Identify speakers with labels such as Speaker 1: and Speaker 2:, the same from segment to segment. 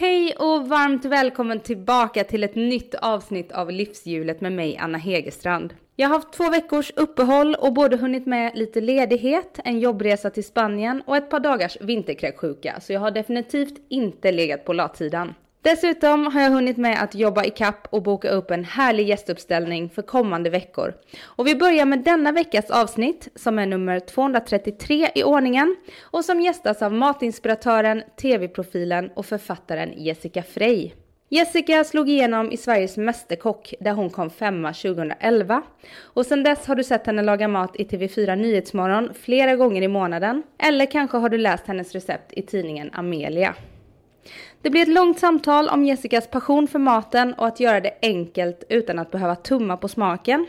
Speaker 1: Hej och varmt välkommen tillbaka till ett nytt avsnitt av Livshjulet med mig Anna Hegerstrand. Jag har haft två veckors uppehåll och både hunnit med lite ledighet, en jobbresa till Spanien och ett par dagars vinterkräksjuka så jag har definitivt inte legat på latsidan. Dessutom har jag hunnit med att jobba i kapp och boka upp en härlig gästuppställning för kommande veckor. Och vi börjar med denna veckas avsnitt som är nummer 233 i ordningen och som gästas av matinspiratören, tv-profilen och författaren Jessica Frey. Jessica slog igenom i Sveriges Mästerkock där hon kom femma 2011 och sedan dess har du sett henne laga mat i TV4 Nyhetsmorgon flera gånger i månaden eller kanske har du läst hennes recept i tidningen Amelia. Det blir ett långt samtal om Jessicas passion för maten och att göra det enkelt utan att behöva tumma på smaken.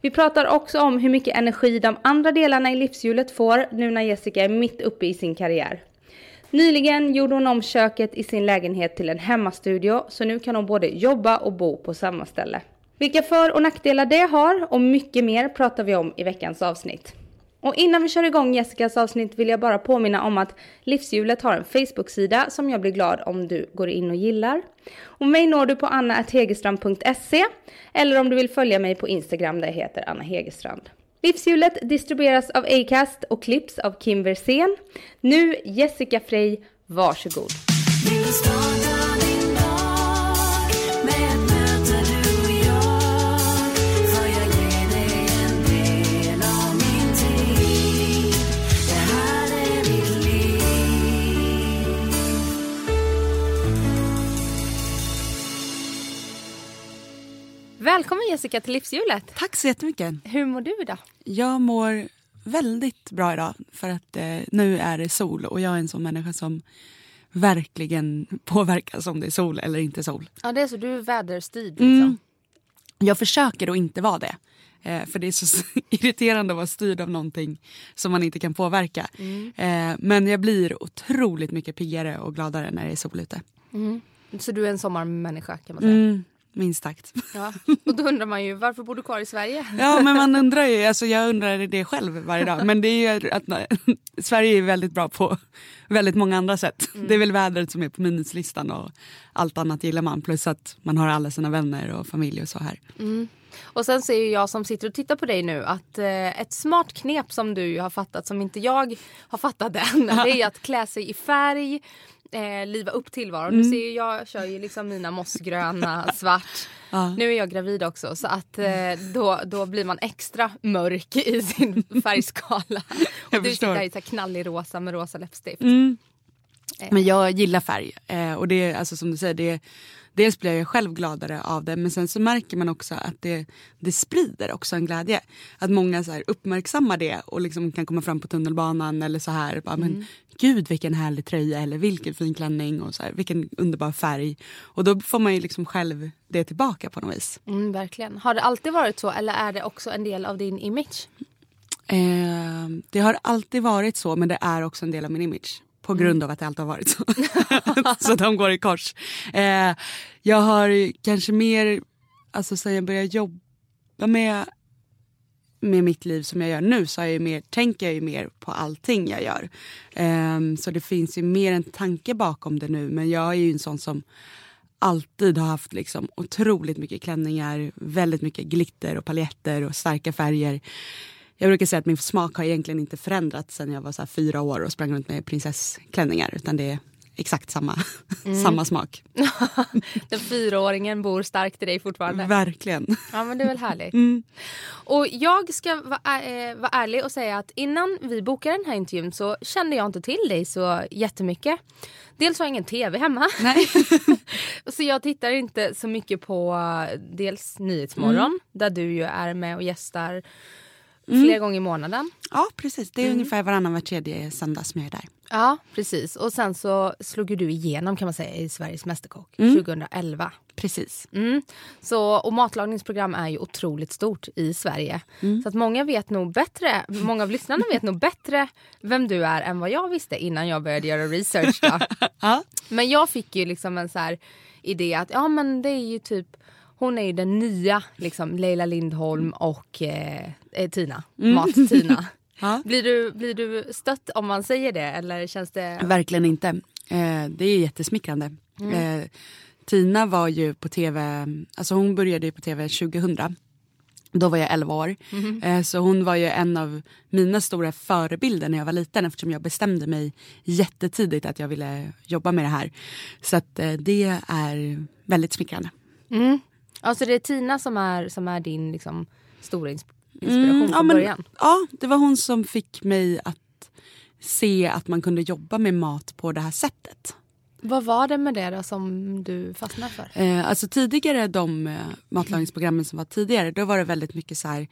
Speaker 1: Vi pratar också om hur mycket energi de andra delarna i livshjulet får nu när Jessica är mitt uppe i sin karriär. Nyligen gjorde hon om köket i sin lägenhet till en hemmastudio så nu kan hon både jobba och bo på samma ställe. Vilka för och nackdelar det har och mycket mer pratar vi om i veckans avsnitt. Och innan vi kör igång Jessicas avsnitt vill jag bara påminna om att Livshjulet har en Facebook-sida som jag blir glad om du går in och gillar. Och mig når du på annahegerstrand.se eller om du vill följa mig på Instagram där jag heter Anna Hegerstrand. Livshjulet distribueras av Acast och klipps av Kim Versén. Nu Jessica Frey, varsågod.
Speaker 2: Mm.
Speaker 1: Välkommen Jessica till Livshjulet.
Speaker 3: Tack så jättemycket.
Speaker 1: Hur mår du idag?
Speaker 3: Jag mår väldigt bra idag för att eh, nu är det sol och jag är en sån människa som verkligen påverkas om det är sol eller inte sol.
Speaker 1: Ja det är så, du är väderstyrd liksom.
Speaker 3: Mm. Jag försöker att inte vara det. Eh, för det är så irriterande att vara styrd av någonting som man inte kan påverka. Eh, men jag blir otroligt mycket piggare och gladare när det är sol ute.
Speaker 1: Så du är en sommarmänniska kan man säga.
Speaker 3: Mm, minst sagt.
Speaker 1: Ja. Och då undrar man ju varför bor du kvar i Sverige?
Speaker 3: Ja men man undrar ju, alltså jag undrar det själv varje dag. Men det är ju att Sverige är väldigt bra på väldigt många andra sätt. Det är väl vädret som är på minuslistan och allt annat gillar man. Plus att man har alla sina vänner och familj och så här.
Speaker 1: Och sen ser ju jag som sitter och tittar på dig nu att eh, ett smart knep som du har fattat som inte jag har fattat än. Det är att klä sig i färg, eh, liva upp tillvaron. Du ser ju jag kör ju liksom mina mossgröna, svart. Nu är jag gravid också så att eh, då, då blir man extra mörk i sin färgskala. Och du sitter här i så här knallig rosa med rosa läppstift.
Speaker 3: Men jag gillar färg. Eh, och det är alltså som du säger, det, dels blir jag själv gladare av det men sen så märker man också att det, det sprider också en glädje. Att många så uppmärksammar det och liksom kan komma fram på tunnelbanan eller så här. Bara, men, Gud vilken härlig tröja eller vilken fin klänning och så här, vilken underbar färg. Och då får man ju liksom själv det tillbaka på något vis.
Speaker 1: Mm, verkligen. Har det alltid varit så eller är det också en del av din image?
Speaker 3: Eh, det har alltid varit så men det är också en del av min image. På grund av att det alltid har varit så. så de går i kors. Eh, jag har kanske mer, alltså sen jag började jobba med, med mitt liv som jag gör nu så har jag mer, tänker jag ju mer på allting jag gör. Eh, så det finns ju mer en tanke bakom det nu men jag är ju en sån som alltid har haft liksom otroligt mycket klänningar, väldigt mycket glitter och paljetter och starka färger. Jag brukar säga att min smak har egentligen inte förändrats sen jag var så fyra år och sprang runt med prinsessklänningar utan det är exakt samma, samma smak.
Speaker 1: Den fyraåringen bor starkt i dig fortfarande.
Speaker 3: Verkligen.
Speaker 1: Ja men det är väl härligt.
Speaker 3: Mm.
Speaker 1: Och jag ska vara, ä- eh, vara ärlig och säga att innan vi bokade den här intervjun så kände jag inte till dig så jättemycket. Dels har jag ingen tv hemma.
Speaker 3: Nej.
Speaker 1: så jag tittar inte så mycket på eh, dels Nyhetsmorgon
Speaker 3: Mm.
Speaker 1: där du ju är med och gästar flera gånger i månaden.
Speaker 3: Ja precis, det är ungefär varannan var tredje söndag som jag är där.
Speaker 1: Ja, precis. Och sen så slog du igenom kan man säga i Sveriges Mästerkock
Speaker 3: Mm.
Speaker 1: 2011.
Speaker 3: Precis.
Speaker 1: Mm. Så, och matlagningsprogram är ju otroligt stort i Sverige.
Speaker 3: Mm.
Speaker 1: Så att många vet nog bättre, många av lyssnarna vet nog bättre vem du är än vad jag visste innan jag började göra research. Då.
Speaker 3: Ja.
Speaker 1: Men jag fick ju liksom en så idé att ja men det är ju typ hon är ju den nya liksom Leila Lindholm och eh, eh, Tina, Mat-Tina.
Speaker 3: Ja.
Speaker 1: Blir, du, blir du stött om man säger det eller känns det...
Speaker 3: Verkligen inte. Eh, det är jättesmickrande. Eh, Tina var ju på tv, alltså hon började ju på tv 2000. Då var jag 11 år. Eh, så hon var ju en av mina stora förebilder när jag var liten eftersom jag bestämde mig jättetidigt att jag ville jobba med det här. Så eh, det är väldigt smickrande.
Speaker 1: Mm. Alltså det är Tina som är, som är din liksom, stora ins- inspiration
Speaker 3: Mm,
Speaker 1: från
Speaker 3: men,
Speaker 1: början?
Speaker 3: ja, det var hon som fick mig att se att man kunde jobba med mat på det här sättet.
Speaker 1: Vad var det med det då som du fastnade för?
Speaker 3: Eh, alltså tidigare de eh, matlagningsprogrammen som var tidigare då var det väldigt mycket så här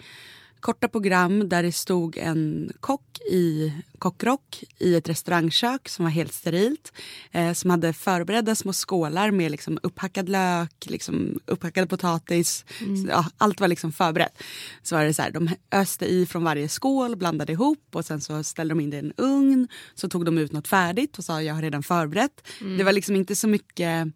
Speaker 3: korta program där det stod en kock i kockrock i ett restaurangkök som var helt sterilt. Eh, som hade förberedda små skålar med liksom upphackad lök, liksom upphackad potatis. Så, Ja, allt var liksom förberett. Så var det så här, de öste i från varje skål, blandade ihop och sen så ställde de in det i en ugn. Så tog de ut något färdigt och sa jag har redan förberett. Det var liksom inte så mycket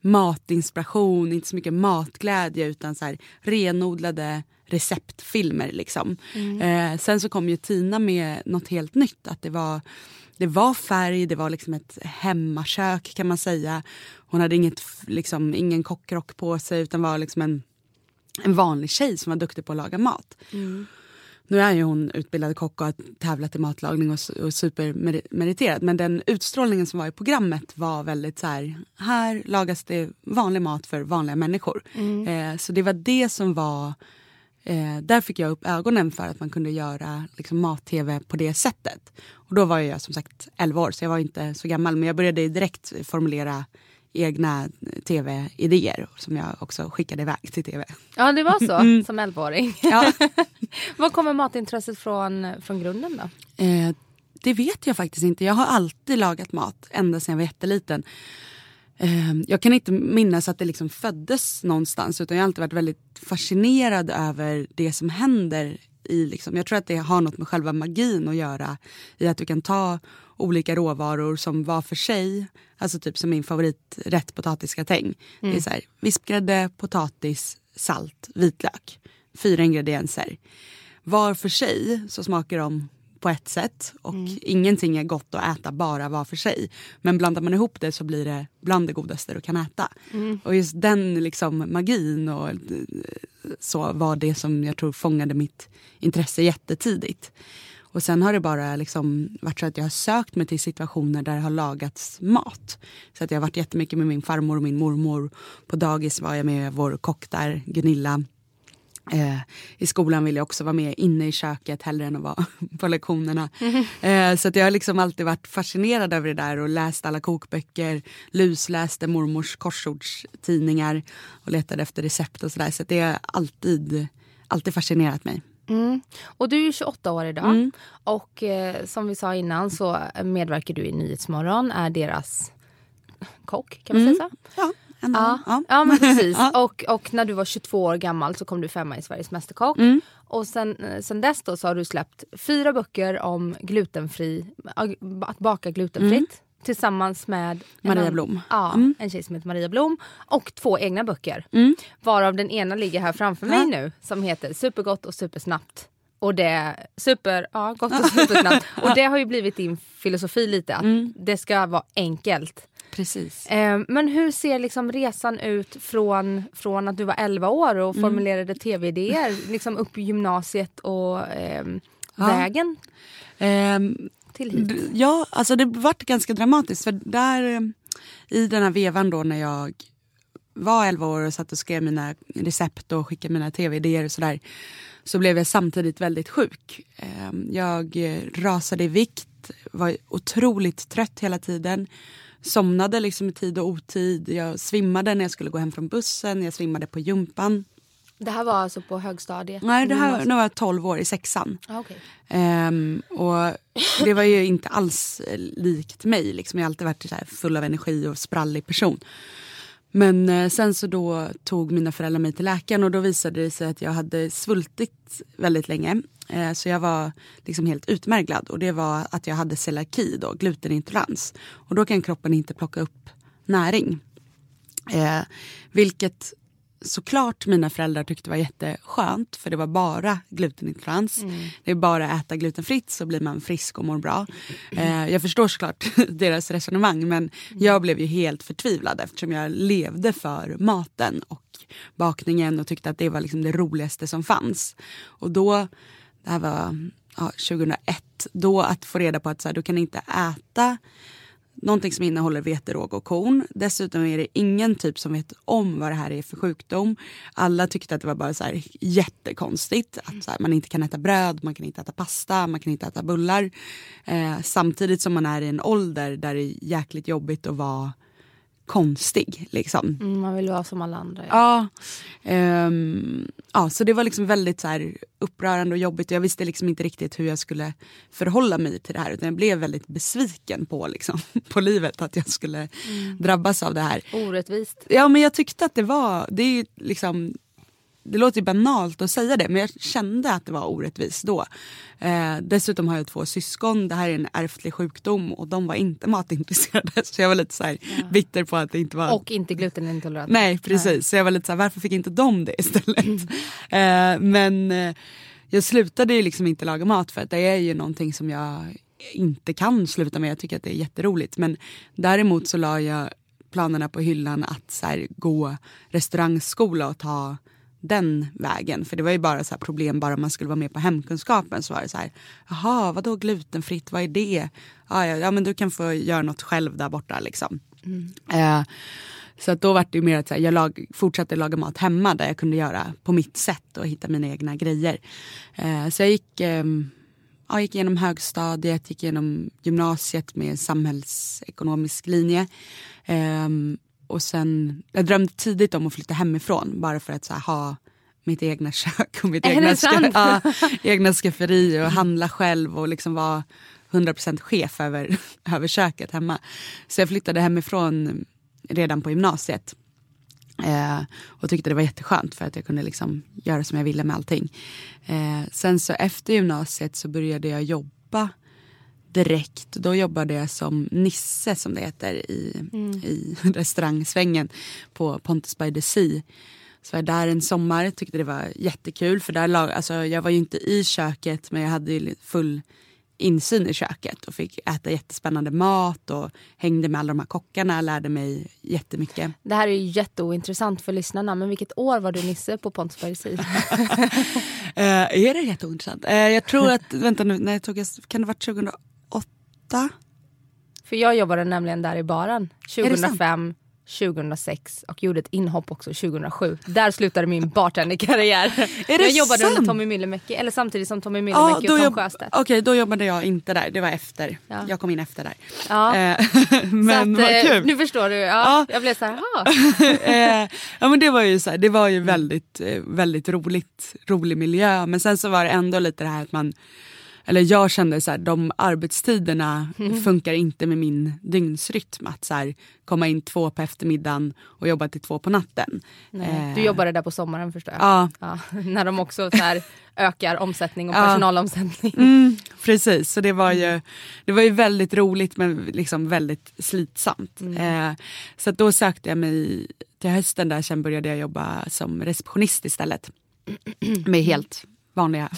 Speaker 3: matinspiration, inte så mycket matglädje utan så här renodlade receptfilmer. Liksom. Eh, sen så kom ju Tina med något helt nytt. Att det var, det var färg, det var liksom ett hemmakök kan man säga. Hon hade inget, liksom, ingen kockrock på sig utan var liksom en, en vanlig tjej som var duktig på att laga mat. Nu är ju hon utbildad kock och har tävlat i matlagning och, och supermeriterad. Men den utstrålningen som var i programmet var väldigt så här, här lagas det vanlig mat för vanliga människor. Eh, så det var det som var, eh, där fick jag upp ögonen för att man kunde göra liksom, mat-tv på det sättet. Och då var jag som sagt 11 år så jag var inte så gammal men jag började direkt formulera egna tv-idéer som jag också skickade iväg till tv.
Speaker 1: Ja det var så
Speaker 3: Mm.
Speaker 1: som 11-åring.
Speaker 3: Ja.
Speaker 1: Var kommer matintresset från, från grunden då?
Speaker 3: Eh, det vet jag faktiskt inte. Jag har alltid lagat mat ända sedan jag var jätteliten. Eh, jag kan inte minnas att det liksom föddes någonstans utan jag har alltid varit väldigt fascinerad över det som händer i liksom, jag tror att det har något med själva magin att göra i att du kan ta olika råvaror som var för sig, alltså typ som min favoriträtt potatisgratäng. Det är så här, vispgrädde, potatis, salt, vitlök. Fyra ingredienser. Var för sig så smakar de på ett sätt och ingenting är gott att äta bara var för sig. Men blandar man ihop det så blir det bland det godaste du kan äta. Och just den liksom magin och eh, så var det som jag tror fångade mitt intresse jättetidigt. Och sen har det bara liksom varit så att jag har sökt mig till situationer där det har lagats mat. Så att jag har varit jättemycket med min farmor och min mormor. På dagis var jag med vår kock där, Gunilla. Eh, I skolan vill jag också vara med inne i köket hellre än att vara på lektionerna. Eh, så att jag har liksom alltid varit fascinerad över det där och läst alla kokböcker, lusläste mormors korsordstidningar och letade efter recept och sådär. Så det har alltid, alltid fascinerat mig.
Speaker 1: Mm. Och du är ju 28 år idag
Speaker 3: Mm.
Speaker 1: och eh, som vi sa innan så medverkar du i Nyhetsmorgon, är deras kock kan man säga så?
Speaker 3: Ja, ändå,
Speaker 1: Ja,
Speaker 3: Mm. ja.
Speaker 1: ja. men precis.
Speaker 3: Ja.
Speaker 1: och, och när du var 22 år gammal så kom du femma i Sveriges Mästerkock.
Speaker 3: Mm.
Speaker 1: Och sen, eh, sen dess då så har du släppt fyra böcker om glutenfri, att baka glutenfritt. Tillsammans med en
Speaker 3: Mm. Maria
Speaker 1: annan-
Speaker 3: Blom.
Speaker 1: Ja,
Speaker 3: Mm.
Speaker 1: en tjej som heter Maria Blom. Och två egna böcker.
Speaker 3: Mm.
Speaker 1: Varav den ena ligger här framför mig nu. Som heter Supergott och supersnabbt. Och det, super, ja, gott och supersnabbt. Och det har ju blivit din filosofi lite. Att
Speaker 3: Mm.
Speaker 1: det ska vara enkelt.
Speaker 3: Precis.
Speaker 1: Eh, men hur ser liksom resan ut från, från att du var 11 år och
Speaker 3: Mm.
Speaker 1: formulerade tv-idéer liksom upp i gymnasiet och ehm,
Speaker 3: Ja.
Speaker 1: vägen
Speaker 3: Ehm,
Speaker 1: till hit?
Speaker 3: Ja, alltså det vart ganska dramatiskt. För där eh, i den här vevan då när jag var 11 år och satt och skrev mina recept och skickade mina tv-idéer och sådär. Så blev jag samtidigt väldigt sjuk. Eh, Jag eh, rasade i vikt, var otroligt trött hela tiden. Somnade liksom i tid och otid. Jag svimmade när jag skulle gå hem från bussen, jag svimmade på gympan.
Speaker 1: Det här var alltså på högstadiet?
Speaker 3: Nej, det här, nu var jag 12 år i sexan.
Speaker 1: Ah, okej.
Speaker 3: Ehm, och det var ju inte alls eh, likt mig. Liksom. Jag har alltid varit så full av energi och sprallig person. Men eh, sen så då tog mina föräldrar mig till läkaren och då visade det sig att jag hade svultit väldigt länge. Eh, så jag var liksom helt utmärglad och det var att jag hade celiaki, då, glutenintolerans. Och då kan kroppen inte plocka upp näring. Eh, vilket såklart mina föräldrar tyckte var jätteskönt för det var bara glutenintolerans. Det är bara att äta glutenfritt så blir man frisk och mår bra. Eh, jag förstår såklart deras resonemang men jag blev ju helt förtvivlad eftersom jag levde för maten och bakningen och tyckte att det var liksom det roligaste som fanns. Och då, det här var ja, 2001, då att få reda på att så här, du kan inte äta någonting som innehåller vete, råg och korn. Dessutom är det ingen typ som vet om vad det här är för sjukdom. Alla tyckte att det var bara så här jättekonstigt. Att så här, man inte kan äta bröd, man kan inte äta pasta, man kan inte äta bullar. Eh, samtidigt som man är i en ålder där det är jäkligt jobbigt att vara konstig. Liksom.
Speaker 1: Mm, man vill vara som alla andra. Ja.
Speaker 3: Ja, ehm, ja, så det var liksom väldigt så här, upprörande och jobbigt. Jag visste liksom inte riktigt hur jag skulle förhålla mig till det här. Utan jag blev väldigt besviken på, liksom, på livet att jag skulle drabbas av det här.
Speaker 1: Orättvist.
Speaker 3: Ja men jag tyckte att det var, det är liksom det låter ju banalt att säga det men jag kände att det var orättvist då. Eh, dessutom har jag två syskon, det här är en ärftlig sjukdom och de var inte matintresserade. Så jag var lite så här bitter på att det inte var...
Speaker 1: Och inte glutenintolerant.
Speaker 3: Nej precis, så jag var lite så här, varför fick inte de det istället? eh, men eh, jag slutade ju liksom inte laga mat för att det är ju någonting som jag inte kan sluta med. Jag tycker att det är jätteroligt. Men däremot så la jag planerna på hyllan att så här, gå restaurangskola och ta den vägen. För det var ju bara så här problem bara man skulle vara med på hemkunskapen. Så var det så här, jaha vadå glutenfritt, vad är det? Ja, ja, ja men du kan få göra något själv där borta liksom. Eh, så då var det ju mer att här, jag lag, fortsatte laga mat hemma där jag kunde göra på mitt sätt och hitta mina egna grejer. Eh, så jag gick, ehm, ja, gick igenom högstadiet, gick igenom gymnasiet med samhällsekonomisk linje. Och sen, jag drömde tidigt om att flytta hemifrån bara för att här, ha mitt egna kök och mitt
Speaker 1: Är
Speaker 3: egna,
Speaker 1: sant?
Speaker 3: ja, egna skafferi och handla själv och liksom vara 100% chef över, över köket hemma. Så jag flyttade hemifrån redan på gymnasiet. Eh, och tyckte det var jätteskönt för att jag kunde liksom göra som jag ville med allting. Eh, sen så efter gymnasiet så började jag jobba direkt. Då jobbade jag som Nisse som det heter i, i restaurangsvängen på Pontus by the Sea. Så jag var där en sommar, tyckte det var jättekul för där lag, alltså jag var ju inte i köket men jag hade ju full insyn i köket och fick äta jättespännande mat och hängde med alla de här kockarna, lärde mig jättemycket.
Speaker 1: Det här är ju jätteointressant för lyssnarna men vilket år var du Nisse på Pontusbergs Sea?
Speaker 3: Eh, är det jätteintressant? Uh, jag tror att, vänta nu, när jag tog, kan det ha varit 2008?
Speaker 1: För jag jobbade nämligen där i baren
Speaker 3: det sant?
Speaker 1: 2005, 2006 och gjorde ett inhopp också 2007. Där slutade min bartenderkarriär. Jag jobbade under
Speaker 3: sant?
Speaker 1: Tommy Myllymäki, eller samtidigt som Tommy
Speaker 3: Ja,
Speaker 1: Myllymäki och
Speaker 3: då,
Speaker 1: Tom Sjöstedt.
Speaker 3: Okej, då jobbade jag inte där. Det var efter.
Speaker 1: Ja.
Speaker 3: Jag kom in efter där.
Speaker 1: Ja.
Speaker 3: Eh, men
Speaker 1: så att,
Speaker 3: vad
Speaker 1: eh,
Speaker 3: kul.
Speaker 1: Nu förstår du. Ja,
Speaker 3: Ja.
Speaker 1: Jag blev så här,
Speaker 3: eh, ja, men det var ju, så här, det var ju väldigt, väldigt roligt, rolig miljö. Men sen så var det ändå lite det här att man eller jag kände så här, de arbetstiderna
Speaker 1: Mm.
Speaker 3: funkar inte med min dygnsrytm. Att så här, komma in två på eftermiddagen och jobba till två på natten. Eh,
Speaker 1: Du jobbade där på sommaren förstår jag.
Speaker 3: Ja.
Speaker 1: Ja, när de också så här ökar omsättning och
Speaker 3: Ja.
Speaker 1: personalomsättning.
Speaker 3: Mm, precis, så det var ju, det var ju väldigt roligt men liksom väldigt slitsamt. Eh, så då sökte jag mig till hösten där, sen började jag jobba som receptionist istället. Med helt vanliga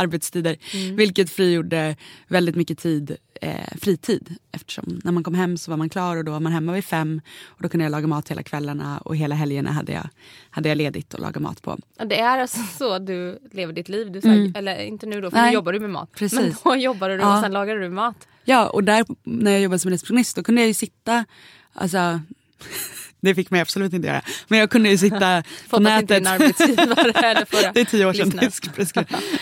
Speaker 3: arbetstider. Vilket frigjorde väldigt mycket tid, eh, fritid. Eftersom när man kom hem så var man klar och då var man hemma vid fem. Och då kunde jag laga mat hela kvällarna och hela helgerna hade jag, hade jag ledigt att laga mat på.
Speaker 1: Ja, Det är alltså så du lever ditt liv. Du, så här, Eller inte nu då, för nu
Speaker 3: Nej,
Speaker 1: jobbar du med mat.
Speaker 3: precis.
Speaker 1: Men då jobbade du
Speaker 3: Ja.
Speaker 1: och sen lagade du mat.
Speaker 3: Ja, och där när jag jobbade som receptionist då kunde jag ju sitta, alltså det fick man absolut inte göra. Men jag kunde ju sitta på nätet. Det är tio år sedan.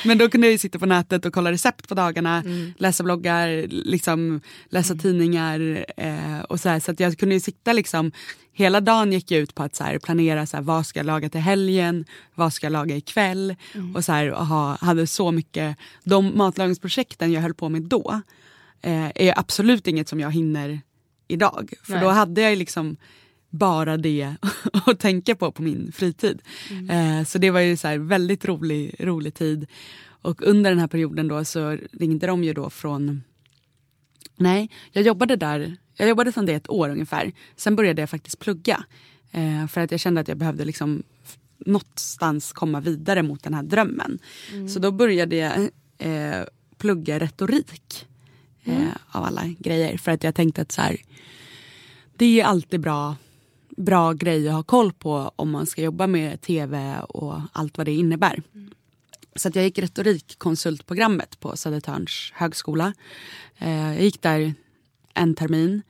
Speaker 3: Men då kunde jag ju sitta på nätet och kolla recept på dagarna,
Speaker 1: Mm.
Speaker 3: läsa bloggar, liksom, läsa tidningar. Eh, och så här, så jag kunde ju sitta liksom, hela dagen gick jag ut på att så här, planera så här, vad ska jag laga till helgen, vad ska jag laga ikväll.
Speaker 1: Mm.
Speaker 3: Och så här, och ha, hade så mycket, de matlagningsprojekten jag höll på med då eh, är absolut inget som jag hinner idag. För
Speaker 1: Nej.
Speaker 3: då hade jag ju liksom bara det att tänka på på min fritid. Eh, så det var ju så väldigt rolig, rolig tid. Och under den här perioden då så ringde de ju då från... Nej, jag jobbade där. Jag jobbade som det ett år ungefär. Sen började jag faktiskt plugga. Eh, för att jag kände att jag behövde liksom någonstans komma vidare mot den här drömmen. Så då började jag eh, plugga retorik. Eh, av alla grejer. För att jag tänkte att så här, det är alltid bra, bra grej att ha koll på om man ska jobba med tv och allt vad det innebär. Så att jag gick retorikkonsultprogrammet på Södertörns högskola. Eh, jag gick där en termin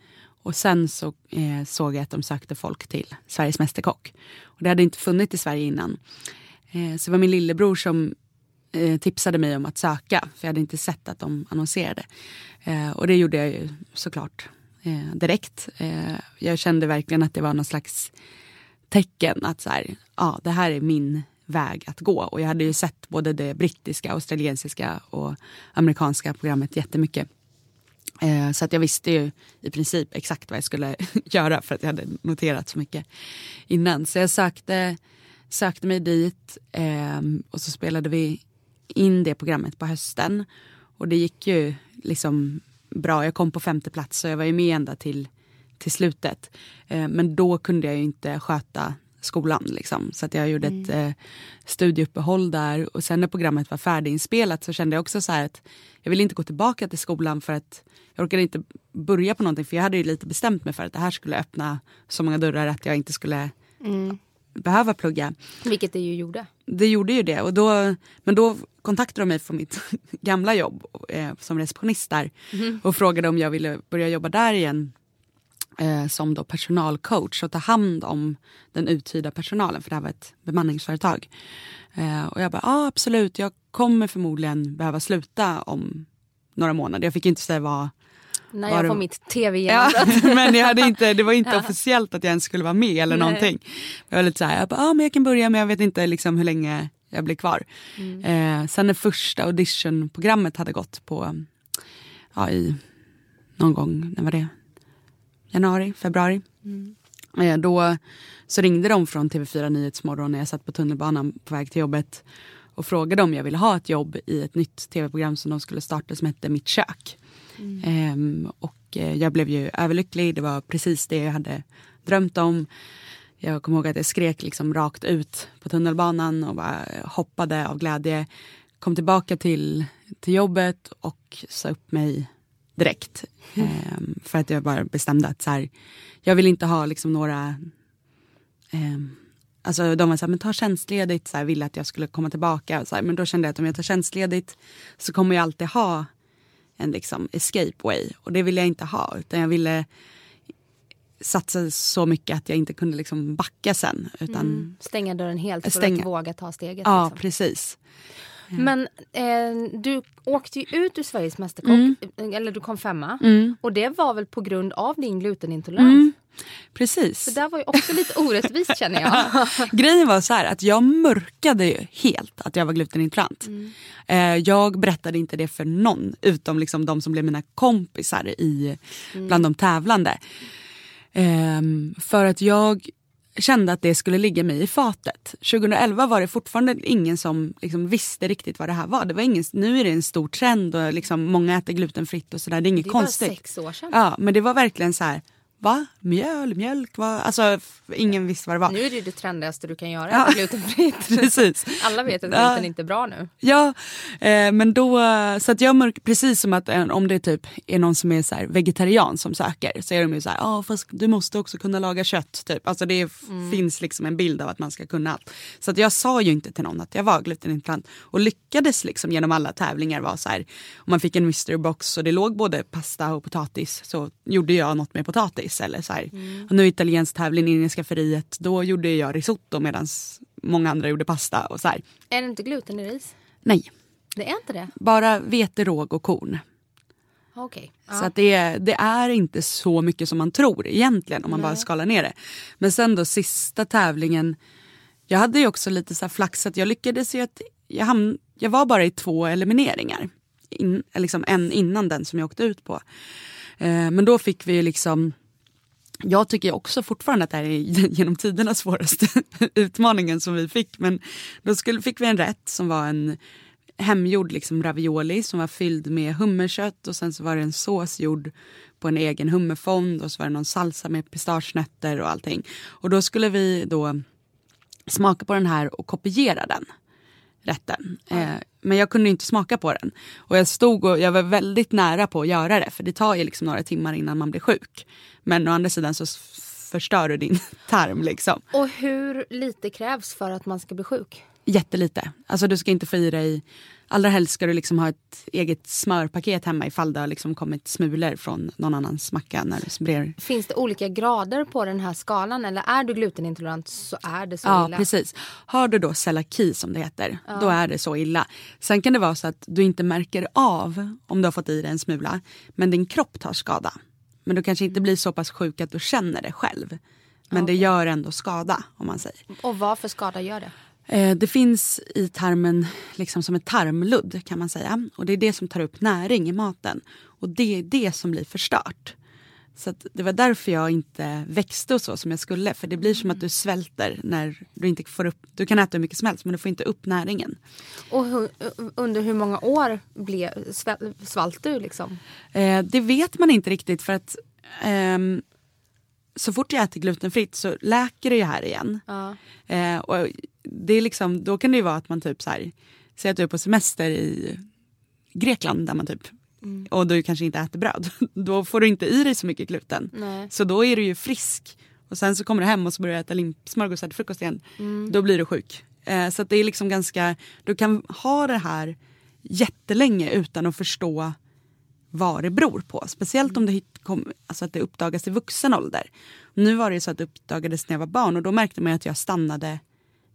Speaker 3: och sen så eh, såg jag att de sökte folk till Sveriges Mästerkock. Och det hade inte funnits i Sverige innan. Eh, så det var min lillebror som eh, tipsade mig om att söka. För jag hade inte sett att de annonserade. Eh, och det gjorde jag ju såklart eh, direkt. Eh, jag kände verkligen att det var någon slags tecken att så här, ja, det här är min väg att gå. Och jag hade ju sett både det brittiska, australiensiska och amerikanska programmet jättemycket. Eh, så att jag visste ju i princip exakt vad jag skulle göra för att jag hade noterat så mycket innan. Så jag sökte, sökte mig dit eh, och så spelade vi in det programmet på hösten. Och det gick ju liksom bra. Jag kom på femte plats så jag var ju med ända till, till slutet. Eh, men då kunde jag ju inte sköta skolan. Liksom. Så att jag gjorde ett eh, studieuppehåll där. Och sen när programmet var färdiginspelat så kände jag också så här att jag ville inte gå tillbaka till skolan för att jag orkade inte börja på någonting. För jag hade ju lite bestämt mig för att det här skulle öppna så många dörrar att jag inte skulle behöva plugga.
Speaker 1: Vilket det ju gjorde.
Speaker 3: Det gjorde ju det. Och då, men då kontaktade de mig från mitt gamla jobb eh, som receptionist där och frågade om jag ville börja jobba där igen eh, som då personalcoach och ta hand om den uthyrda personalen för det här var ett bemanningsföretag. Eh, och jag bara, ja absolut, jag kommer förmodligen behöva sluta om några månader. Jag fick inte säga vad
Speaker 1: När
Speaker 3: Var
Speaker 1: jag
Speaker 3: det-
Speaker 1: får mitt tv
Speaker 3: Ja, men jag hade inte, det var inte officiellt att jag ens skulle vara med eller
Speaker 1: Nej.
Speaker 3: någonting. Jag var lite så här, jag, bara, ah, men jag kan börja men jag vet inte liksom hur länge jag blir kvar. Eh, sen när första auditionprogrammet hade gått på, ja i någon gång, när var det? Januari, februari. Eh, då så ringde de från TV4 Nyhetsmorgon när jag satt på tunnelbanan på väg till jobbet och frågade om jag ville ha ett jobb i ett nytt tv-program som de skulle starta som hette Mitt kök. Ehm, och eh, jag blev ju överlycklig, det var precis det jag hade drömt om. Jag kommer ihåg att jag skrek liksom rakt ut på tunnelbanan och hoppade av glädje. Kom tillbaka till, till jobbet och sa upp mig direkt. Ehm, för att jag bara bestämde att så här, jag vill inte ha liksom några ehm, Alltså de var så här, men ta tjänstledigt, så här, ville att jag skulle komma tillbaka. Så här, men då kände jag att om jag tar tjänstledigt så kommer jag alltid ha en liksom escape way. Och det ville jag inte ha. Utan jag ville satsa så mycket att jag inte kunde liksom backa sen. Utan,
Speaker 1: Stänga dörren helt för
Speaker 3: Stänga.
Speaker 1: att våga ta steget.
Speaker 3: Ja,
Speaker 1: liksom.
Speaker 3: precis.
Speaker 1: Men eh, du åkte ju ut ur Sveriges Mästerkock,
Speaker 3: Mm.
Speaker 1: eller du kom femma. Och det var väl på grund av din glutenintolerans?
Speaker 3: Mm. Precis.
Speaker 1: Så där var ju också lite orättvist känner jag.
Speaker 3: Grejen var så här att jag mörkade ju helt att jag var glutenintolerant. Eh, jag berättade inte det för någon utom liksom de som blev mina kompisar i, bland de tävlande. Ehm, för att jag kände att det skulle ligga mig i fatet. 2011 var det fortfarande ingen som liksom visste riktigt vad det här var. Det var ingen, nu är det en stor trend och liksom många äter glutenfritt och sådär. Det är inget
Speaker 1: Det är bara
Speaker 3: konstigt.
Speaker 1: sex år sedan.
Speaker 3: Ja, men det var verkligen så här, va? Mjöl, mjölk, va? Alltså ingen visste vad det var.
Speaker 1: Nu är det ju det trendigaste du kan göra,
Speaker 3: Ja.
Speaker 1: glutenfritt.
Speaker 3: Precis.
Speaker 1: Alla vet att
Speaker 3: Ja.
Speaker 1: gluten inte är bra nu.
Speaker 3: Ja, eh, men då, så att jag mörk, precis som att eh, om det typ är någon som är så vegetarian som söker så är de ju så här, ja fast du måste också kunna laga kött typ. Alltså det f- finns liksom en bild av att man ska kunna allt. Så att jag sa ju inte till någon att jag var glutenintolerant och lyckades liksom genom alla tävlingar vara så här, om man fick en mystery box och det låg både pasta och potatis så gjorde jag något med potatis. Godis. Eller så här. Och nu är italiensk tävling inne i skafferiet, då gjorde jag risotto medan många andra gjorde pasta. Och så här.
Speaker 1: Är det inte gluten i ris?
Speaker 3: Nej,
Speaker 1: Det är inte det?
Speaker 3: bara vete, råg och korn.
Speaker 1: Okej.
Speaker 3: Så att det, det är inte så mycket som man tror egentligen om man bara skalar ner det. Men sen då sista tävlingen, jag hade ju också lite så här flax att jag lyckades ju att jag, hamn, jag var bara i två elimineringar. In, liksom en innan den som jag åkte ut på. Eh, men då fick vi ju liksom jag tycker också fortfarande att det här är genom tiderna svåraste utmaningen som vi fick. Men då skulle, fick vi en rätt som var en hemgjord liksom ravioli som var fylld med hummerkött och sen så var det en sås gjord på en egen hummerfond och så var det någon salsa med pistagenötter och allting. Och då skulle vi då smaka på den här och kopiera den rätten. Eh, men jag kunde inte smaka på den. Och jag stod och jag var väldigt nära på att göra det för det tar ju liksom några timmar innan man blir sjuk. Men å andra sidan så förstör du din tarm liksom.
Speaker 1: Och hur lite krävs för att man ska bli sjuk?
Speaker 3: Jättelite. Alltså du ska inte få i dig, allra helst ska du liksom ha ett eget smörpaket hemma ifall det har liksom kommit smulor från någon annans macka när du
Speaker 1: Finns det olika grader på den här skalan eller är du glutenintolerant så är det så
Speaker 3: Ja,
Speaker 1: illa?
Speaker 3: precis. Har du då celiaki som det heter, då är det så illa. Sen kan det vara så att du inte märker av om du har fått i dig en smula, men din kropp tar skada. Men du kanske inte blir så pass sjuk att du känner det själv. Men det gör ändå skada om man säger.
Speaker 1: Och vad för skada gör det?
Speaker 3: Eh, det finns i tarmen liksom som ett tarmludd kan man säga. Och det är det som tar upp näring i maten. Och det är det som blir förstört. Så det var därför jag inte växte och så som jag skulle. För det blir som att du svälter när du inte får upp, du kan äta hur mycket som helst men du får inte upp näringen.
Speaker 1: Och hur, under hur många år sväl- svalt du liksom?
Speaker 3: Eh, det vet man inte riktigt för att ehm, så fort jag äter glutenfritt så läker det ju här igen.
Speaker 1: Ja.
Speaker 3: Eh, och det är liksom, då kan det ju vara att man typ så här, säger att du är på semester i Grekland där man typ och du kanske inte äter bröd. Då får du inte i dig så mycket gluten.
Speaker 1: Nej.
Speaker 3: Så då är du ju frisk. Och sen så kommer du hem och så börjar du äta limpsmörgås till frukost igen. Då blir du sjuk. Eh, så det är liksom ganska, du kan ha det här jättelänge utan att förstå vad det beror på. Speciellt om det, hit- kom, alltså att det uppdagas i vuxen ålder. Nu var det så att det uppdagades när jag var barn och då märkte man att jag stannade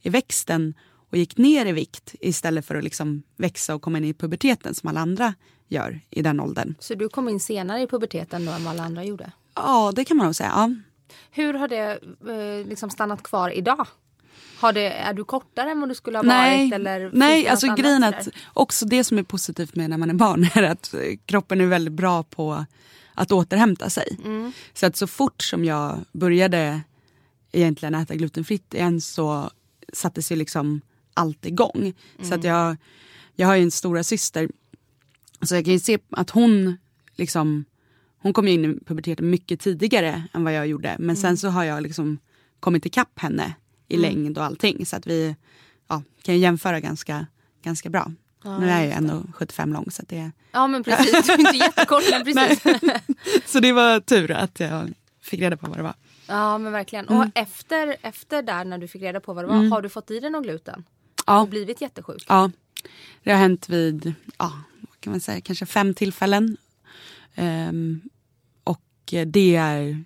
Speaker 3: i växten och gick ner i vikt istället för att liksom växa och komma in i puberteten som alla andra gör i den åldern.
Speaker 1: Så du kom in senare i puberteten då än vad alla andra gjorde?
Speaker 3: Ja, det kan man nog säga. Ja.
Speaker 1: Hur har det eh, liksom stannat kvar idag? Har det, är du kortare än vad du skulle ha
Speaker 3: Nej,
Speaker 1: varit? Eller
Speaker 3: nej alltså grejen att också det som är positivt med när man är barn är att kroppen är väldigt bra på att återhämta sig.
Speaker 1: Mm.
Speaker 3: Så att så fort som jag började egentligen äta glutenfritt igen så sattes ju liksom allt igång. Så
Speaker 1: Mm.
Speaker 3: att jag, jag har ju en stora syster så jag kan ju se att hon liksom hon kom in i puberteten mycket tidigare än vad jag gjorde. Men
Speaker 1: Mm.
Speaker 3: sen så har jag liksom kommit ikapp henne i längd och allting. Så att vi ja, kan ju jämföra ganska, ganska bra. nu är jag ju ändå 75 lång så det,
Speaker 1: Ja men precis, du är inte jättekort men precis.
Speaker 3: så det var tur att jag fick reda på vad det var.
Speaker 1: Ja men verkligen.
Speaker 3: Mm.
Speaker 1: Och efter, efter där när du fick reda på vad det var, har du fått i dig någon gluten?
Speaker 3: Ja.
Speaker 1: Och blivit jättesjuk?
Speaker 3: Ja, det har hänt vid, ja, vad kan man säga, kanske fem tillfällen. Ehm, och det är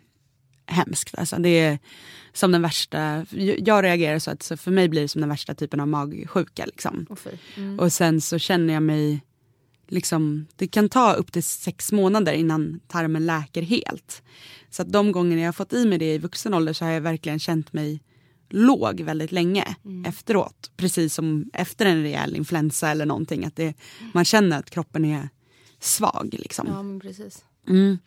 Speaker 3: hemskt. Alltså det är som den värsta, jag reagerar så att så för mig blir det som den värsta typen av magsjuka. Liksom.
Speaker 1: Fy. Mm.
Speaker 3: Och sen så känner jag mig, liksom, det kan ta upp till sex månader innan tarmen läker helt. Så att de gånger jag har fått i mig det i vuxen ålder så har jag verkligen känt mig låg väldigt länge efteråt. Precis som efter en rejäl influensa eller någonting. Att det, man känner att kroppen är svag. Liksom.
Speaker 1: Ja men precis.
Speaker 3: Mm.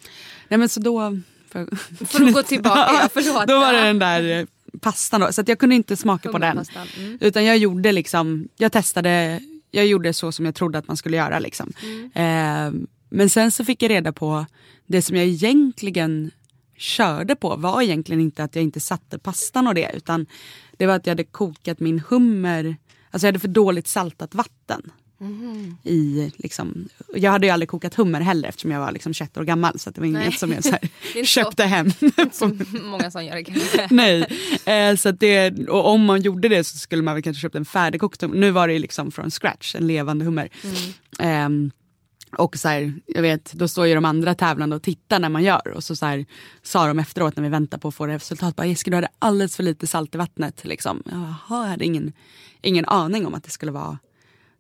Speaker 3: Nej, men så då... För,
Speaker 1: Får du gå tillbaka? Ja, förlåt.
Speaker 3: då var det den där eh, pastan då, så att jag kunde inte smaka på den.
Speaker 1: Mm.
Speaker 3: Utan jag gjorde liksom, jag testade, jag gjorde så som jag trodde att man skulle göra. Liksom. Eh, men sen så fick jag reda på, det som jag egentligen körde på var egentligen inte att jag inte satte pastan och det. Utan det var att jag hade kokat min hummer, alltså jag hade för dåligt saltat vatten. I, liksom, jag hade ju aldrig kokat hummer heller eftersom jag var liksom 21 år gammal. Så det var inget
Speaker 1: Nej.
Speaker 3: som jag så här, köpte hem.
Speaker 1: Som många som gör det kanske.
Speaker 3: Nej, eh, så det, och om man gjorde det så skulle man väl kanske köpt en färdigkokt hummer. Nu var det liksom från scratch, en levande hummer. Ehm, Och så här, jag vet, då står ju de andra tävlande och tittar när man gör. Och så, så här, sa de efteråt när vi väntar på att få resultat. Bara, Jessica du hade alldeles för lite salt i vattnet. Liksom. Jaha, jag hade ingen, ingen aning om att det skulle vara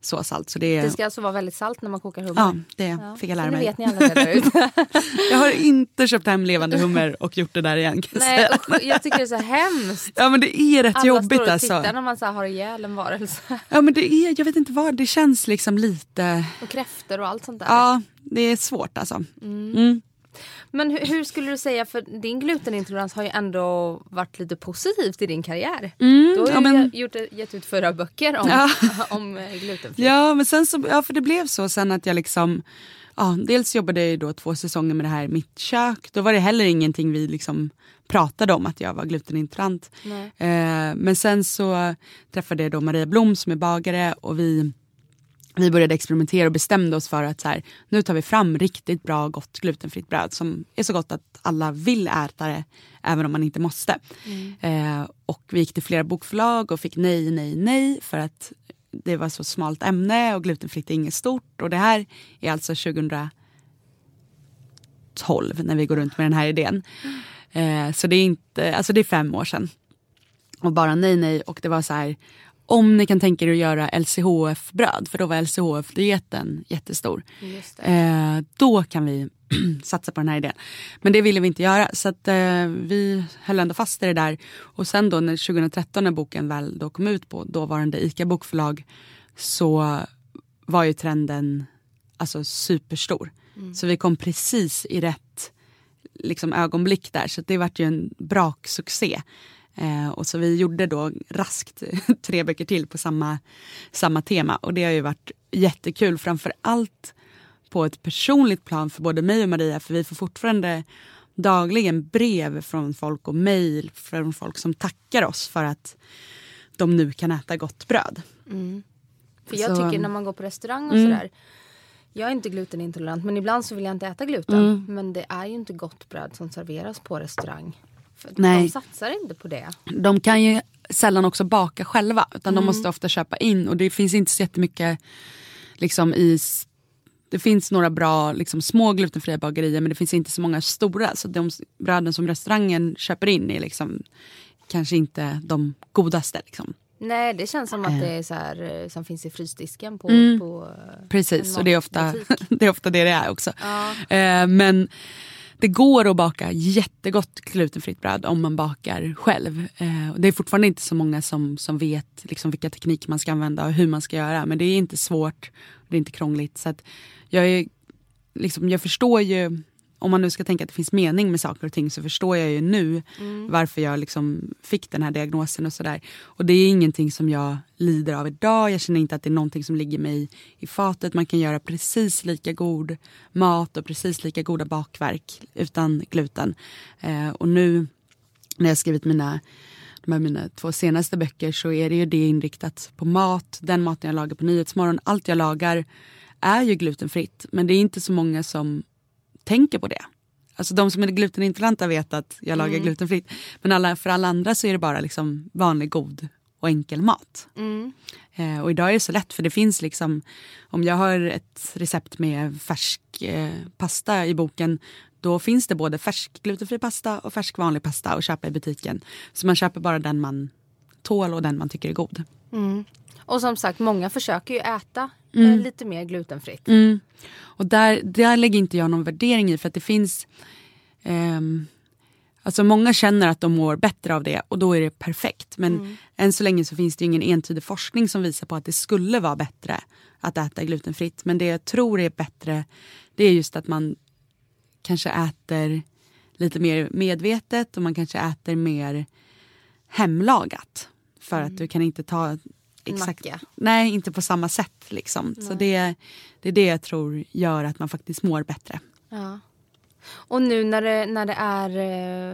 Speaker 3: så salt. Så det,
Speaker 1: Det ska alltså vara väldigt salt när man kokar hummer.
Speaker 3: ja, det fick jag lära mig.
Speaker 1: vet ni alla.
Speaker 3: Jag har inte köpt hem levande hummer och gjort det där igen.
Speaker 1: Nej usch, jag tycker det är så hemskt.
Speaker 3: Ja men det är rätt
Speaker 1: Alla
Speaker 3: jobbigt
Speaker 1: står och
Speaker 3: alltså.
Speaker 1: tittar när man så har ihjäl en varelse.
Speaker 3: Ja men det är, jag vet inte vad, det känns liksom lite,
Speaker 1: Och kräftor och allt sånt där.
Speaker 3: ja det är svårt alltså. Mm.
Speaker 1: Men hur, hur skulle du säga, för din glutenintolerans har ju ändå varit lite positivt i din karriär. du har ju
Speaker 3: Mm, ja, men-
Speaker 1: gjort, gett ut förra böcker om,
Speaker 3: Ja.
Speaker 1: om eh, glutenfritt.
Speaker 3: Ja men sen så, ja för det blev så sen att jag liksom, ja dels jobbade jag då två säsonger med det här Mitt kök. Då var det heller ingenting vi liksom pratade om att jag var glutenintolerant. Eh, men sen så träffade jag då Maria Blom som är bagare och vi vi började experimentera och bestämde oss för att så här, nu tar vi fram riktigt bra gott glutenfritt bröd som är så gott att alla vill äta det även om man inte måste. Eh, och vi gick till flera bokförlag och fick nej, nej, nej för att det var så smalt ämne och glutenfritt är inget stort. Och det här är alltså 2012 när vi går runt med den här idén. Eh, så det är, inte, alltså det är fem år sedan. Och bara nej, nej. Och det var så här, om ni kan tänka er att göra LCHF-bröd, för då var LCHF-dieten jättestor. Eh, då kan vi satsa på den här idén. Men det ville vi inte göra så att, eh, vi höll ändå fast i det där. Och sen då när 2013 när boken väl då kom ut på dåvarande ICA bokförlag så var ju trenden alltså superstor. Så vi kom precis i rätt liksom, ögonblick där så det vart ju en braksuccé. Eh, och så vi gjorde då raskt tre böcker till på samma, samma tema och det har ju varit jättekul framför allt på ett personligt plan för både mig och Maria för vi får fortfarande dagligen brev från folk och mejl från folk som tackar oss för att de nu kan äta gott bröd.
Speaker 1: För jag
Speaker 3: Så-
Speaker 1: tycker när man går på restaurang och
Speaker 3: Mm.
Speaker 1: sådär. Jag är inte glutenintolerant men ibland så vill jag inte äta gluten.
Speaker 3: Mm.
Speaker 1: Men det är ju inte gott bröd som serveras på restaurang.
Speaker 3: Nej.
Speaker 1: De satsar inte på det.
Speaker 3: De kan ju sällan också baka själva utan de måste ofta köpa in och det finns inte så jättemycket liksom i det finns några bra liksom, små glutenfria bagerier men det finns inte så många stora. Så de bröden som restaurangen köper in är liksom kanske inte de godaste. Liksom.
Speaker 1: Nej det känns som att
Speaker 3: Eh.
Speaker 1: det är så här, eh, som finns i frysdisken på,
Speaker 3: Mm.
Speaker 1: på
Speaker 3: Precis, och det är, ofta, det är ofta det det är också.
Speaker 1: Ja.
Speaker 3: Eh, men det går att baka jättegott glutenfritt bröd om man bakar själv. Eh, det är fortfarande inte så många som, som vet liksom, vilka tekniker man ska använda och hur man ska göra. Men det är inte svårt, det är inte krångligt. Så att jag, är, liksom, jag förstår ju, om man nu ska tänka att det finns mening med saker och ting så förstår jag ju nu varför jag liksom fick den här diagnosen och sådär. Och det är ingenting som jag lider av idag. Jag känner inte att det är någonting som ligger mig i fatet. Man kan göra precis lika god mat och precis lika goda bakverk utan gluten. Eh, och nu när jag skrivit mina, här mina två senaste böcker så är det ju det inriktat på mat, den maten jag lagar på Nyhetsmorgon. Allt jag lagar är ju glutenfritt men det är inte så många som tänker på det. Alltså de som är glutenintoleranta vet att jag lagar glutenfritt. Men alla, för alla andra så är det bara liksom vanlig god och enkel mat. Eh, och idag är det så lätt för det finns liksom, om jag har ett recept med färsk eh, pasta i boken då finns det både färsk glutenfri pasta och färsk vanlig pasta att köpa i butiken. Så man köper bara den man tål och den man tycker är god.
Speaker 1: Och som sagt många försöker ju äta
Speaker 3: Mm.
Speaker 1: eh, lite mer glutenfritt.
Speaker 3: Och där, där lägger inte jag någon värdering i för att det finns ehm, Alltså många känner att de mår bättre av det och då är det perfekt. Men än så länge så finns det ingen entydig forskning som visar på att det skulle vara bättre att äta glutenfritt. Men det jag tror är bättre det är just att man kanske äter lite mer medvetet och man kanske äter mer hemlagat. För att du kan inte ta exakt,
Speaker 1: macka.
Speaker 3: nej inte på samma sätt liksom. Så det, det är det jag tror gör att man faktiskt mår bättre.
Speaker 1: Ja. Och nu när det, när det är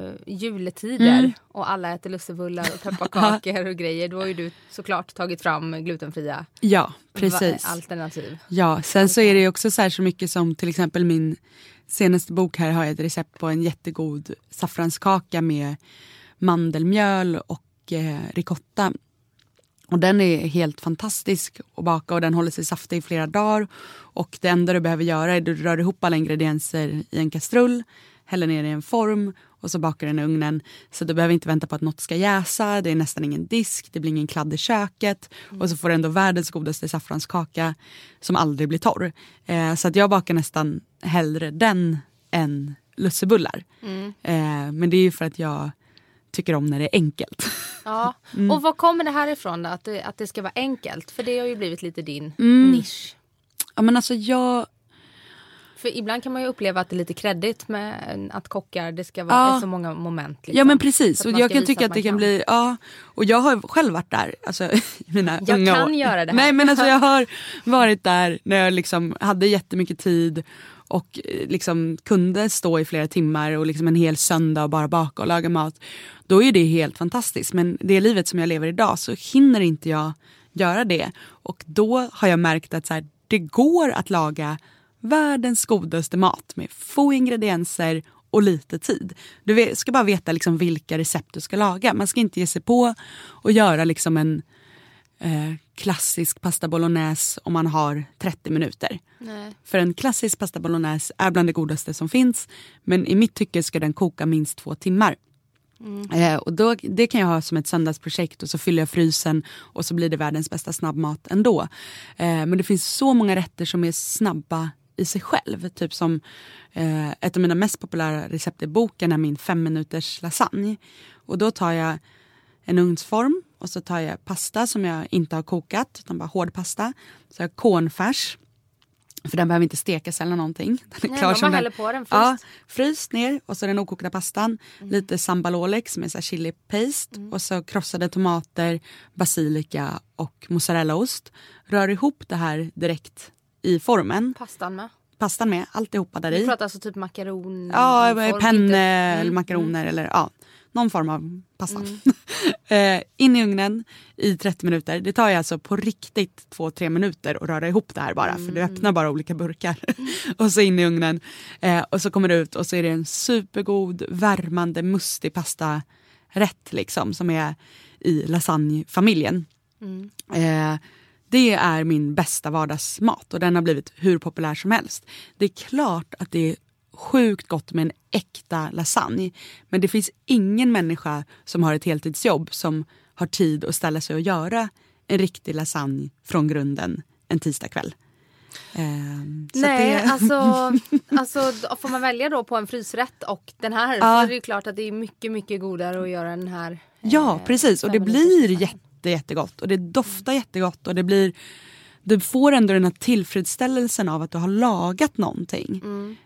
Speaker 1: eh, juletider
Speaker 3: Mm.
Speaker 1: och alla äter lussebullar och pepparkakor och grejer då har ju du såklart tagit fram glutenfria
Speaker 3: Ja, precis.
Speaker 1: alternativ.
Speaker 3: Ja, sen så är det ju också så här så mycket som till exempel min senaste bok här har jag ett recept på en jättegod saffranskaka med mandelmjöl och eh, ricotta. Och den är helt fantastisk att baka och den håller sig saftig i flera dagar. Och det enda du behöver göra är att du rör ihop alla ingredienser i en kastrull, häller ner i en form och så bakar den i ugnen. Så du behöver inte vänta på att något ska jäsa, det är nästan ingen disk, det blir ingen kladd i köket. Och så får du ändå världens godaste saffranskaka som aldrig blir torr. Eh, så att jag bakar nästan hellre den än lussebullar. Eh, men det är ju för att jag tycker om när det är enkelt.
Speaker 1: Ja.
Speaker 3: Mm.
Speaker 1: Och var kommer det här ifrån då? Att det, att det ska vara enkelt? För det har ju blivit lite din
Speaker 3: Mm.
Speaker 1: nisch.
Speaker 3: ja, men alltså jag...
Speaker 1: För ibland kan man ju uppleva att det är lite kreddigt med att kockar, det ska vara
Speaker 3: Ja.
Speaker 1: så många moment. Liksom.
Speaker 3: Ja men precis,
Speaker 1: Så att
Speaker 3: och jag kan tycka att
Speaker 1: man
Speaker 3: det kan bli, ja. Och jag har själv varit där, alltså mina
Speaker 1: Jag
Speaker 3: unga
Speaker 1: kan
Speaker 3: år.
Speaker 1: göra det här.
Speaker 3: Nej men alltså jag har varit där när jag liksom hade jättemycket tid och eh, liksom kunde stå i flera timmar och liksom en hel söndag och bara baka och laga mat. Då är det helt fantastiskt men det livet som jag lever idag så hinner inte jag göra det. Och då har jag märkt att så här, det går att laga världens godaste mat med få ingredienser och lite tid. Du ska bara veta liksom vilka recept du ska laga. Man ska inte ge sig på och göra liksom en eh, klassisk pasta bolognese om man har 30 minuter.
Speaker 1: Nej.
Speaker 3: För en klassisk pasta bolognese är bland det godaste som finns. Men i mitt tycke ska den koka minst två timmar. Mm. Eh, och då, det kan jag ha som ett söndagsprojekt och så fyller jag frysen och så blir det världens bästa snabbmat ändå. Eh, men det finns så många rätter som är snabba i sig själv. Typ som eh, ett av mina mest populära recept i boken är min fem minuters lasagne. Och då tar jag en ugnsform och så tar jag pasta som jag inte har kokat utan bara hård pasta. Så har jag cornfärs. För den behöver inte stekas eller någonting. Den är
Speaker 1: Nej,
Speaker 3: klar som den.
Speaker 1: på den
Speaker 3: Ja,
Speaker 1: först.
Speaker 3: fryst ner och så den okokta pastan.
Speaker 1: Mm.
Speaker 3: Lite sambalolek som är så här chili paste. Och så krossade tomater, basilika och mozzarellaost. Rör ihop det här direkt i formen.
Speaker 1: Pastan med.
Speaker 3: Pastan med, alltihopa där
Speaker 1: Vi
Speaker 3: i.
Speaker 1: pratar alltså typ makaron.
Speaker 3: Ja,
Speaker 1: form,
Speaker 3: penne eller
Speaker 1: Mm,
Speaker 3: makaroner eller ja, någon form av pasta.
Speaker 1: Mm.
Speaker 3: eh, in i ugnen i 30 minuter. Det tar ju alltså på riktigt 2-3 minuter att röra ihop det här bara. För
Speaker 1: Mm.
Speaker 3: du öppnar bara olika burkar. och så in i ugnen. Eh, och så kommer det ut och så är det en supergod, värmande, mustig pastarätt liksom. Som är i lasagnefamiljen.
Speaker 1: Mm.
Speaker 3: Eh, det är min bästa vardagsmat och den har blivit hur populär som helst. Det är klart att det är sjukt gott med en äkta lasagne. Men det finns ingen människa som har ett heltidsjobb som har tid att ställa sig och göra en riktig lasagne från grunden en tisdagkväll. Så
Speaker 1: Nej,
Speaker 3: det,
Speaker 1: alltså, alltså får man välja då på en frysrätt och den här
Speaker 3: Ja.
Speaker 1: så är det ju klart att det är mycket, mycket godare att göra den här.
Speaker 3: Ja,
Speaker 1: eh,
Speaker 3: precis. Och det blir jätte, jättegott. Och det doftar jättegott. Och det blir... Du får ändå den här tillfredsställelsen av att du har lagat någonting.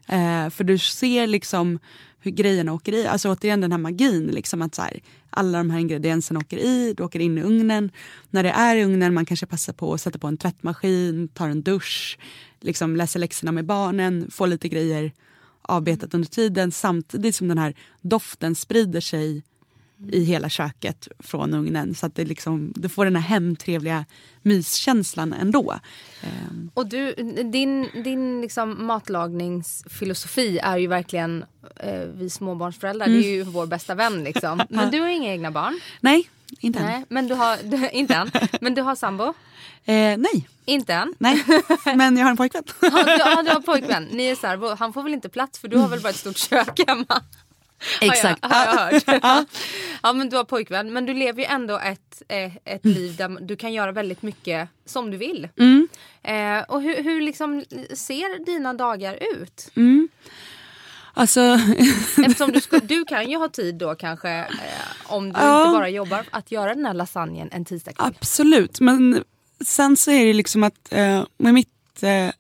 Speaker 3: Eh, för du ser liksom hur grejerna åker i. Alltså återigen den här magin. Liksom att så här, alla de här ingredienserna åker i, du åker in i ugnen. När det är i ugnen, man kanske passar på att sätta på en tvättmaskin, tar en dusch, liksom läser läxorna med barnen, får lite grejer avbetat under tiden samtidigt som den här doften sprider sig i hela köket från ugnen. Så att det liksom, du får den här hemtrevliga myskänslan ändå. Ehm,
Speaker 1: Och du, din, din liksom matlagningsfilosofi är ju verkligen eh, vi småbarnsföräldrar, det är ju vår bästa vän liksom. Men du har inga egna barn.
Speaker 3: nej, inte än.
Speaker 1: Nej, men du har, du, inte än. Men du har sambo?
Speaker 3: Eh, nej,
Speaker 1: Inte än.
Speaker 3: nej. men jag har en pojkvän.
Speaker 1: Ja, du, ja, du har pojkvän. Ni är så här, han får väl inte plats för du har väl bara ett stort kök hemma?
Speaker 3: Exakt.
Speaker 1: Har jag, har jag hört. ja men du har pojkvän. Men du lever ju ändå ett, eh, ett liv där du kan göra väldigt mycket som du vill.
Speaker 3: Mm.
Speaker 1: Eh, och hur, hur liksom ser dina dagar ut?
Speaker 3: Alltså,
Speaker 1: Eftersom du, ska, du kan ju ha tid då kanske eh, om du
Speaker 3: Ja.
Speaker 1: inte bara jobbar att göra den här lasagnen en tisdagkväll.
Speaker 3: absolut. Men sen så är det liksom att eh, med mitt eh,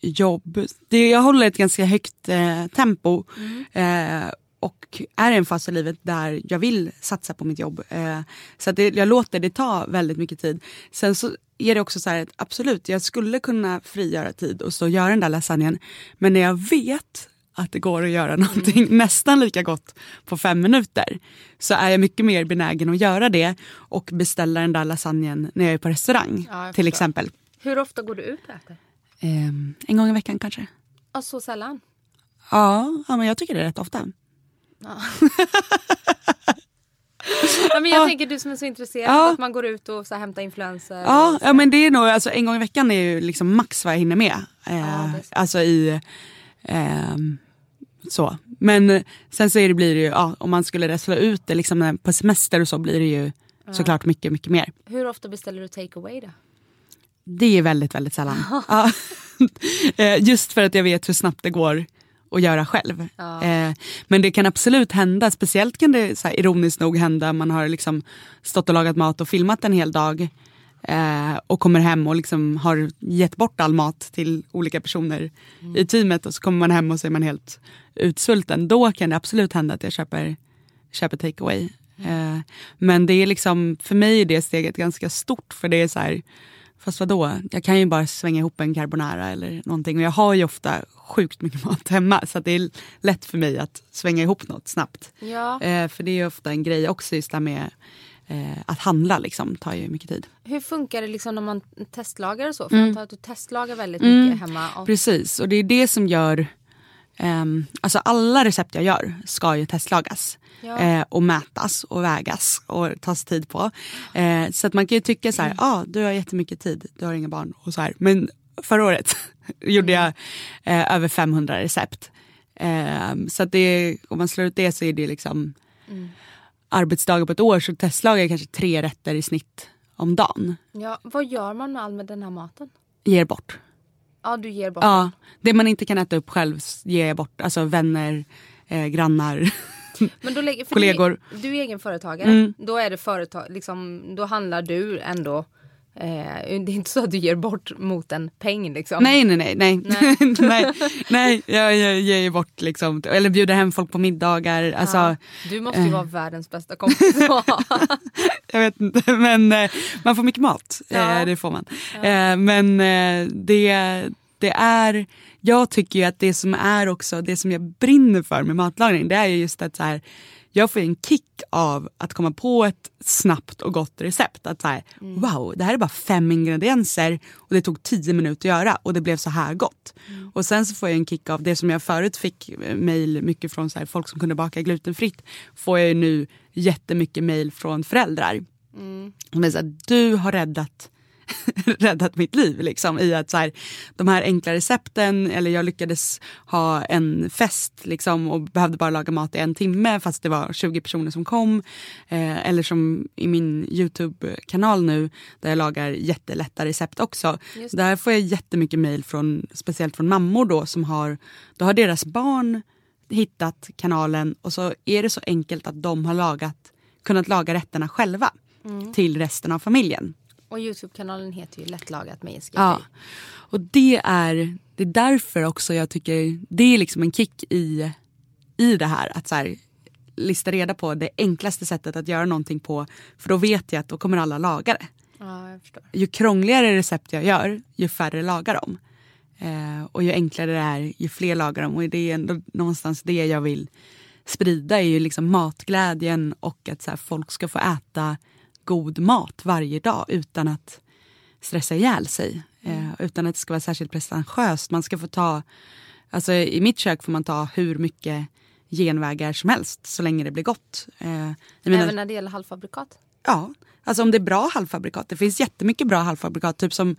Speaker 3: jobb, det, jag håller ett ganska högt eh, tempo. Eh, och är i en fas i livet där jag vill satsa på mitt jobb. Eh, så att det, jag låter det ta väldigt mycket tid. Sen så är det också så här att absolut, jag skulle kunna frigöra tid och stå och göra den där lasagnen. Men när jag vet att det går att göra någonting nästan lika gott på fem minuter så är jag mycket mer benägen att göra det och beställa den där lasagnen när jag är på restaurang
Speaker 1: Ja,
Speaker 3: till exempel.
Speaker 1: Hur ofta går du ut och äter?
Speaker 3: Ehm, en gång i veckan kanske.
Speaker 1: Ja, så sällan.
Speaker 3: Ja, ja, men jag tycker det är rätt ofta.
Speaker 1: Ja, men jag tänker du som är så intresserad
Speaker 3: Ja.
Speaker 1: att man går ut och så här, hämtar influenser.
Speaker 3: Ja, ja men det är nog, alltså, en gång i veckan är ju liksom max vad jag hinner med. Eh, alltså i, ehm, så. Men eh, sen så är det, blir det ju, ja, om man skulle slå ut det liksom, när- på semester och så blir det ju såklart mycket, mycket mer.
Speaker 1: Hur ofta beställer du take away då?
Speaker 3: Det är väldigt, väldigt sällan. ja. Eh, Just för att jag vet hur snabbt det går att göra själv. Eh, Men det kan absolut hända, speciellt kan det så här, ironiskt nog hända, man har liksom stått och lagat mat och filmat en hel dag eh, och kommer hem och liksom har gett bort all mat till olika personer i teamet och så kommer man hem och så är man helt utsvulten. Då kan det absolut hända att jag köper, köper takeaway. Eh, men det är liksom, för mig är det steget ganska stort för det är så här Fast vadå, jag kan ju bara svänga ihop en carbonara eller någonting. Och jag har ju ofta sjukt mycket mat hemma så det är lätt för mig att svänga ihop något snabbt.
Speaker 1: Ja.
Speaker 3: Eh, för det är ju ofta en grej också just det här med eh, att handla liksom, tar ju mycket tid.
Speaker 1: Hur funkar det liksom när man testlagar och så?
Speaker 3: Mm.
Speaker 1: För jag antar att du testlagar väldigt mycket hemma. Och,
Speaker 3: Precis, och det är det som gör... ehm, alltså alla recept jag gör ska ju testlagas.
Speaker 1: Ja.
Speaker 3: Eh, och mätas och vägas och tas tid på. Eh, så att man kan ju tycka så här,
Speaker 1: Mm.
Speaker 3: ah, du har jättemycket tid, du har inga barn och så här. Men förra året gjorde jag eh, över 500 recept. Eh, så att det, om man slår ut det så är det liksom
Speaker 1: Mm.
Speaker 3: arbetsdagar på ett år så testlagar jag kanske tre rätter i snitt om dagen.
Speaker 1: ja, vad gör man med all med den här maten?
Speaker 3: Ger bort.
Speaker 1: Ja, du ger bort
Speaker 3: Ja, det man inte kan äta upp själv ger jag bort. Alltså vänner, eh, grannar.
Speaker 1: Men då lägger, för
Speaker 3: Kollegor.
Speaker 1: Du, du är egen företagare.
Speaker 3: Mm.
Speaker 1: Då är det företag, liksom, då handlar du ändå. Eh, det är inte så att du ger bort mot en peng liksom.
Speaker 3: Nej, nej, nej. Nej, nej. nej, nej jag, jag ger bort liksom, eller bjuder hem folk på middagar. Alltså,
Speaker 1: Ja. Du måste ju
Speaker 3: eh.
Speaker 1: vara världens bästa kompis.
Speaker 3: Jag vet inte, men eh, man får mycket mat.
Speaker 1: Ja.
Speaker 3: Eh, det får man. Eh, men det, det är, jag tycker ju att det som är också, det som jag brinner för med matlagning, det är ju just att så här, jag får en kick av att komma på ett snabbt och gott recept. Att så här, wow, det här är bara fem ingredienser och det tog tio minuter att göra och det blev så här gott. Och sen så får jag en kick av det som jag förut fick mail mycket från så här, folk som kunde baka glutenfritt. Får jag ju nu jättemycket mail från föräldrar. Men så här, du har räddat, räddat mitt liv. Liksom, I att så här, de här enkla recepten, eller jag lyckades ha en fest liksom, och behövde bara laga mat i en timme fast det var 20 personer som kom. Eh, eller som i min Youtube-kanal nu där jag lagar jättelätta recept också. Där får jag jättemycket mail från, speciellt från mammor då som har, då har deras barn hittat kanalen och så är det så enkelt att de har lagat, kunnat laga rätterna själva till resten av familjen.
Speaker 1: Och Youtube-kanalen heter ju Lättlagat med Jessica
Speaker 3: Ja. Och det är, det är därför också jag tycker det är liksom en kick i, i det här. Att så här, lista reda på det enklaste sättet att göra någonting på. För då vet jag att då kommer alla laga det.
Speaker 1: Ja, jag förstår.
Speaker 3: Ju krångligare recept jag gör, ju färre lagar dem. Eh, och ju enklare det är, ju fler lagar dem. Och det är ändå någonstans det jag vill sprida är ju liksom matglädjen och att så här, folk ska få äta god mat varje dag utan att stressa ihjäl sig. Eh, utan att det ska vara särskilt pretentiöst. Man ska få ta, alltså i mitt kök får man ta hur mycket genvägar som helst så länge det blir gott. Eh,
Speaker 1: Även när det gäller halvfabrikat.
Speaker 3: Ja, alltså om det är bra halvfabrikat. Det finns jättemycket bra halvfabrikat. Typ som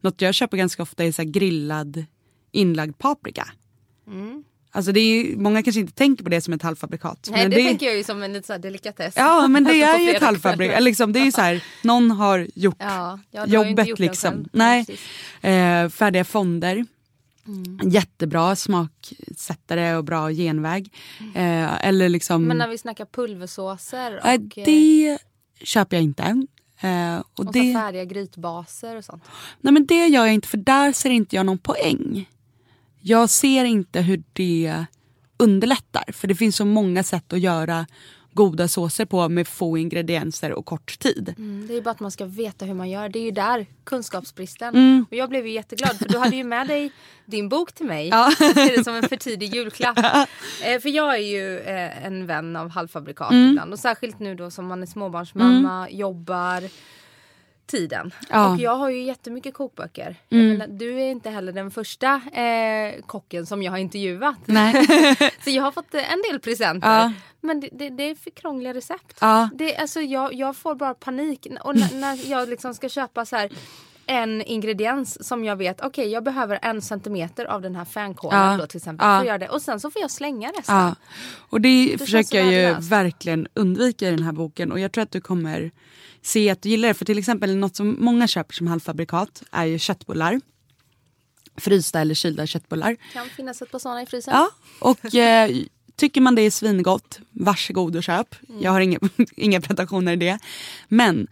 Speaker 3: något jag köper ganska ofta är så grillad inlagd paprika. Alltså det är, många kanske inte tänker på det som ett halvfabrikat.
Speaker 1: Nej,
Speaker 3: men
Speaker 1: det, tänker jag ju som en lite så delikatess.
Speaker 3: Ja men det
Speaker 1: Alltså,
Speaker 3: är ju ett halvfabrikat. Liksom, det är ju så här, någon har gjort
Speaker 1: Ja, ja, du har ju
Speaker 3: jobbet
Speaker 1: gjort
Speaker 3: liksom.
Speaker 1: själv.
Speaker 3: Nej, eh, färdiga fonder.
Speaker 1: Mm.
Speaker 3: Jättebra smaksättare och bra genväg. Eh, eller liksom...
Speaker 1: Men när vi snackar pulversåser och, eh,
Speaker 3: det köper jag inte. Eh, och
Speaker 1: och
Speaker 3: det...
Speaker 1: färdiga grytbaser och sånt.
Speaker 3: Nej men det gör jag inte för där ser inte jag någon poäng. Jag ser inte hur det underlättar. För det finns så många sätt att göra goda såser på med få ingredienser och kort tid.
Speaker 1: Mm, det är bara att man ska veta hur man gör. Det är ju där kunskapsbristen.
Speaker 3: Mm.
Speaker 1: Och jag blev ju jätteglad för du hade ju med dig din bok till mig.
Speaker 3: Ja.
Speaker 1: Det som en för tidig julklapp. eh, för jag är ju eh, en vän av halvfabrikat
Speaker 3: Mm.
Speaker 1: ibland. Och särskilt nu då som man är småbarnsmamma, jobbar. Tiden.
Speaker 3: Ja.
Speaker 1: Och jag har ju jättemycket kokböcker. Jag menar, du är inte heller den första eh, kocken som jag har intervjuat. Så jag har fått eh, en del presenter.
Speaker 3: Ja.
Speaker 1: Men det, det, det är för krångliga recept.
Speaker 3: Ja.
Speaker 1: Det, alltså, jag, jag får bara panik. Och när, jag liksom ska köpa så här en ingrediens som jag vet, okej jag behöver en centimeter av den här fänkålen
Speaker 3: Ja.
Speaker 1: då till exempel.
Speaker 3: Ja.
Speaker 1: För det. Och sen så får jag slänga resten.
Speaker 3: Ja. Och det,
Speaker 1: känns
Speaker 3: försöker jag ju verkligen undvika i den här boken. Och jag tror att du kommer se att du gillar det. För till exempel något som många köper som halvfabrikat är ju köttbullar. Frysta eller kylda köttbullar.
Speaker 1: Kan finnas ett par sådana i frysen.
Speaker 3: Ja, och eh, tycker man det är svingott, varsågod och köp. Jag har inga, inga pretensioner i det. Men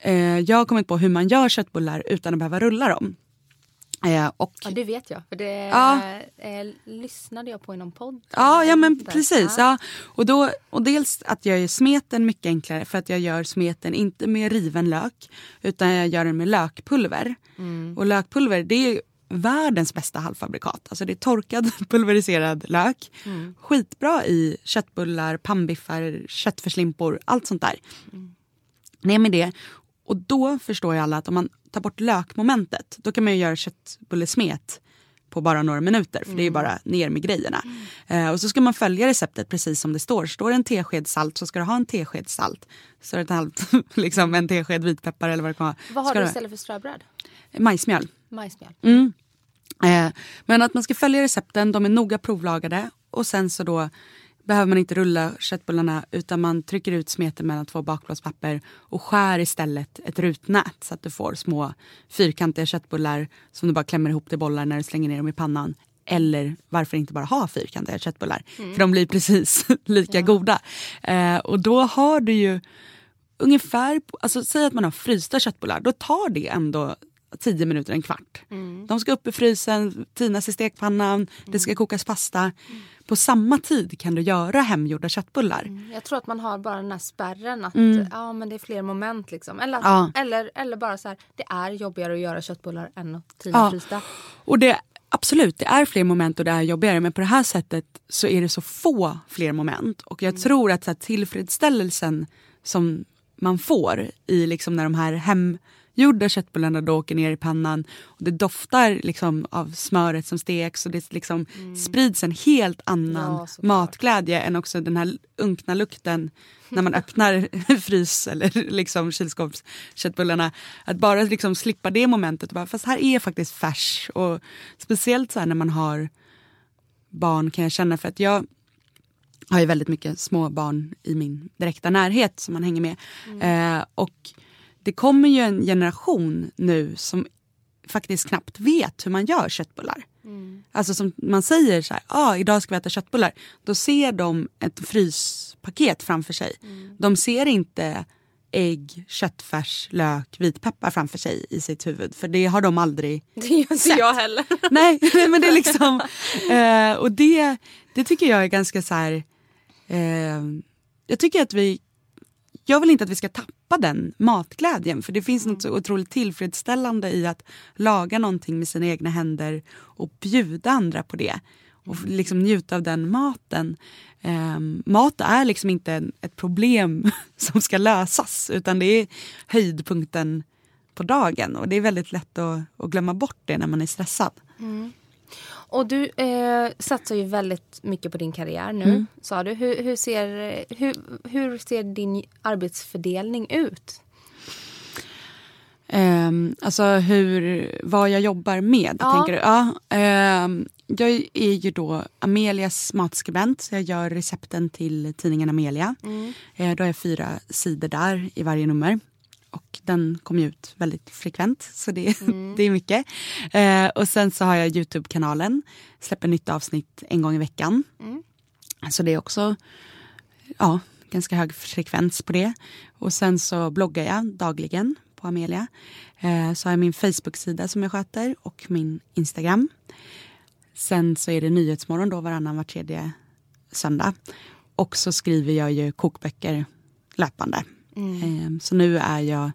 Speaker 3: eh, jag har kommit på hur man gör köttbullar utan att behöva rulla dem. Eh, och,
Speaker 1: Ja, det vet jag. För det
Speaker 3: Ja.
Speaker 1: eh, lyssnade jag på i någon podd.
Speaker 3: Ja, ja men precis. Ja. Och, då, och dels att jag gör smeten mycket enklare för att jag gör smeten inte med riven lök utan jag gör den med lökpulver. Och lökpulver det är världens bästa halvfabrikat. Alltså det är torkad pulveriserad lök. Skitbra i köttbullar, pannbiffar, köttfärslimpor, allt sånt där. Ner med det. Och då förstår ju alla att om man tar bort lökmomentet då kan man ju göra köttbullesmet på bara några minuter för det är ju bara ner med grejerna. Eh, och så ska man följa receptet precis som det står. Står det en tesked salt så ska du ha en tesked salt. Står det ett halvt, liksom en tesked vitpeppar eller vad det kan vara.
Speaker 1: Vad har
Speaker 3: ska
Speaker 1: du istället för ströbröd?
Speaker 3: Majsmjöl.
Speaker 1: Majsmjöl.
Speaker 3: Mm. Eh, men att man ska följa recepten, de är noga provlagade och sen så då behöver man inte rulla köttbullarna utan man trycker ut smeten mellan två bakplåtspapper och skär istället ett rutnät så att du får små fyrkantiga köttbullar som du bara klämmer ihop till bollar när du slänger ner dem i pannan. Eller varför inte bara ha fyrkantiga köttbullar? För de blir precis lika goda. Eh, och då har du ju ungefär, alltså säg att man har frysta köttbullar, då tar det ändå 10 minuter, en kvart. De ska upp i frysen, tinas i stekpannan, det ska kokas pasta. På samma tid kan du göra hemgjorda köttbullar.
Speaker 1: Jag tror att man har bara den här spärren att ja, men det är fler moment. Liksom. Eller,
Speaker 3: Ja.
Speaker 1: eller, eller bara så här, det är jobbigare att göra köttbullar än att
Speaker 3: Ja.
Speaker 1: frysta.
Speaker 3: Och det, absolut, det är fler moment och det är jobbigare men på det här sättet så är det så få fler moment. Och jag tror att så här, tillfredsställelsen som man får i liksom när de här hemgjorda köttbullarna då åker ner i pannan och det doftar liksom av smöret som steks och det liksom sprids en helt annan
Speaker 1: Ja,
Speaker 3: matglädje än också den här unkna lukten när man öppnar frys eller liksom kylskåpsköttbullarna. Att bara liksom slippa det momentet. och Bara, fast här är faktiskt färs. Och speciellt så här när man har barn kan jag känna för att jag har ju väldigt mycket små barn i min direkta närhet som man hänger med. Eh, och det kommer ju en generation nu som faktiskt knappt vet hur man gör köttbullar. Alltså som man säger så här, ah, idag ska vi äta köttbullar. Då ser de ett fryspaket framför sig. De ser inte ägg, köttfärs, lök, vitpeppar framför sig i sitt huvud. För det har de aldrig
Speaker 1: Det gör inte
Speaker 3: Sett.
Speaker 1: jag heller.
Speaker 3: Nej, nej, men det är liksom... Eh, och det, det tycker jag är ganska så här... Eh, jag tycker att vi... Jag vill inte att vi ska tappa den matglädjen. För det finns något så otroligt tillfredsställande i att laga någonting med sina egna händer och bjuda andra på det. Och f- liksom njuta av den maten. Eh, mat är liksom inte ett problem som ska lösas. Utan det är höjdpunkten på dagen. Och det är väldigt lätt att, att glömma bort det när man är stressad.
Speaker 1: Och du eh, satsar ju väldigt mycket på din karriär nu,
Speaker 3: Mm.
Speaker 1: sa du. Hur, hur, ser, hur, hur ser din arbetsfördelning ut?
Speaker 3: Um, alltså hur, vad jag jobbar med,
Speaker 1: Ja.
Speaker 3: tänker du? Ja, ehm, jag är ju då Amelias matskribent. Så jag gör recepten till tidningen Amelia. Eh, då har jag fyra sidor där i varje nummer. Och den kommer ut väldigt frekvent, så det, det är mycket. Eh, och sen så har jag Youtube-kanalen. Släpper nytt avsnitt en gång i veckan. Så det är också ja, ganska hög frekvens på det. Och sen så bloggar jag dagligen på Amelia. Eh, så har jag min Facebook-sida som jag sköter och min Instagram. Sen så är det Nyhetsmorgon då varannan var tredje söndag. Och så skriver jag ju kokböcker löpande. Eh, så nu är jag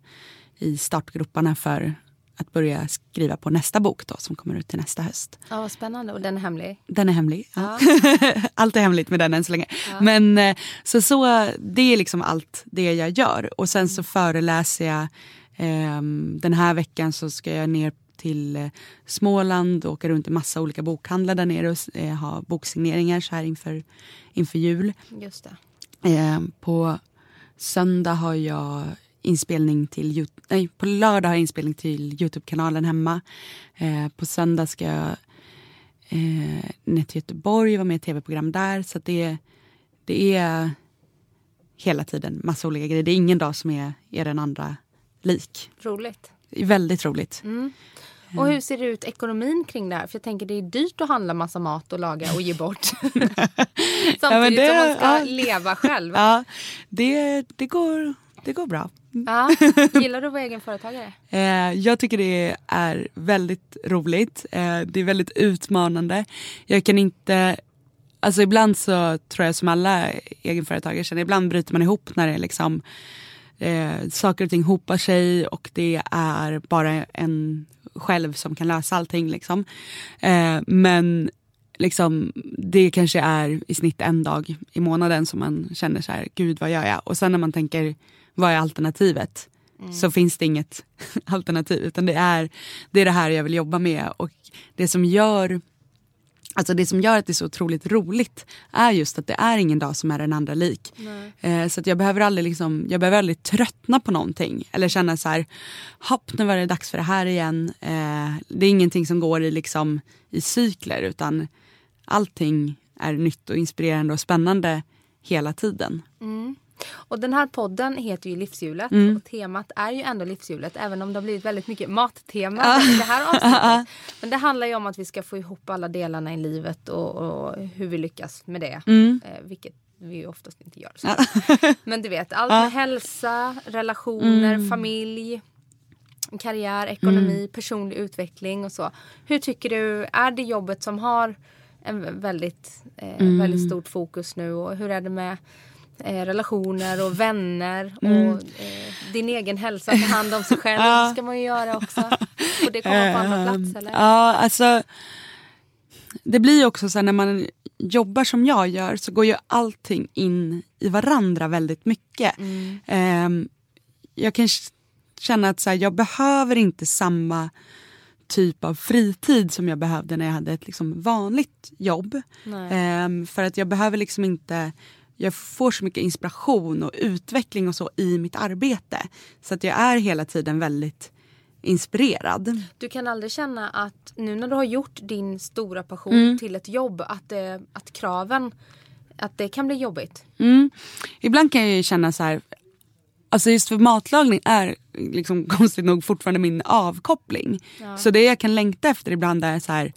Speaker 3: i startgroparna för att börja skriva på nästa bok då som kommer ut till nästa höst.
Speaker 1: Ja, vad spännande. Och den är hemlig?
Speaker 3: Den är hemlig. Ja. allt är hemligt med den än så länge. Men eh, så, så det är liksom allt det jag gör. Och sen så föreläser jag Ehm, den här veckan så ska jag ner till eh, Småland och åka runt i massa olika bokhandlar där nere och eh, ha boksigneringar så här inför, inför jul.
Speaker 1: Just det.
Speaker 3: Eh, på söndag har jag inspelning till nej, på lördag har jag inspelning till Youtube-kanalen hemma. Eh, på söndag ska jag eh, ner till Göteborg, vara med i tv-program där. Så det, det är hela tiden massa olika grejer. Det är ingen dag som är, är den andra lik.
Speaker 1: Roligt.
Speaker 3: Väldigt roligt.
Speaker 1: Mm. Och hur ser det ut ekonomin kring det här? För jag tänker det är dyrt att handla massa mat och laga och ge bort. Samtidigt
Speaker 3: men det-
Speaker 1: som man ska
Speaker 3: ja.
Speaker 1: leva själv.
Speaker 3: Ja, det, det, går, det går bra.
Speaker 1: Ja. Gillar du att vara egen företagare?
Speaker 3: Eh, jag tycker det är väldigt roligt. Eh, det är väldigt utmanande. Jag kan inte... Alltså ibland så tror jag som alla egenföretagare känner, ibland bryter man ihop när det är liksom eh, saker och ting hopar sig och det är bara en själv som kan lösa allting. Liksom. Eh, men liksom, det kanske är i snitt en dag i månaden som man känner så här, gud vad gör jag? Och sen när man tänker, vad är alternativet? Så finns det inget alternativ utan det är, det är det här jag vill jobba med och det som gör Alltså det som gör att det är så otroligt roligt är just att det är ingen dag som är den andra lik. Eh, så att jag behöver aldrig liksom, jag behöver aldrig tröttna på någonting. Eller känna så här, hopp nu var det dags för det här igen. Eh, det är ingenting som går i, liksom, i cykler utan allting är nytt och inspirerande och spännande hela tiden.
Speaker 1: Och den här podden heter ju Livshjulet
Speaker 3: Mm.
Speaker 1: och temat är ju ändå livshjulet även om det har blivit väldigt mycket mattema i det här avsnittet. Men det handlar ju om att vi ska få ihop alla delarna i livet och, och hur vi lyckas med det.
Speaker 3: Mm.
Speaker 1: Eh, vilket vi oftast inte gör. Så. Men du vet, allt med hälsa, relationer,
Speaker 3: Mm.
Speaker 1: familj, karriär, ekonomi,
Speaker 3: Mm.
Speaker 1: personlig utveckling och så. Hur tycker du, är det jobbet som har en väldigt, eh,
Speaker 3: Mm.
Speaker 1: väldigt stort fokus nu och hur är det med eh, relationer och vänner
Speaker 3: Mm.
Speaker 1: och eh, din egen hälsa, ta hand om sig själv ska man ju göra också. Och det kommer på andra plats eller?
Speaker 3: Ja, alltså. Det blir ju också så här när man jobbar som jag gör så går ju allting in i varandra väldigt mycket. Ehm, jag kan känna att så här, jag behöver inte samma typ av fritid som jag behövde när jag hade ett liksom vanligt jobb. Ehm, för att jag behöver liksom inte jag får så mycket inspiration och utveckling och så i mitt arbete. Så att jag är hela tiden väldigt inspirerad.
Speaker 1: Du kan aldrig känna att nu när du har gjort din stora passion
Speaker 3: Mm.
Speaker 1: till ett jobb att, det, att kraven, att det kan bli jobbigt.
Speaker 3: Mm. Ibland kan jag ju känna så här, alltså just för matlagning är liksom konstigt nog fortfarande min avkoppling. Så det jag kan längta efter ibland är så här,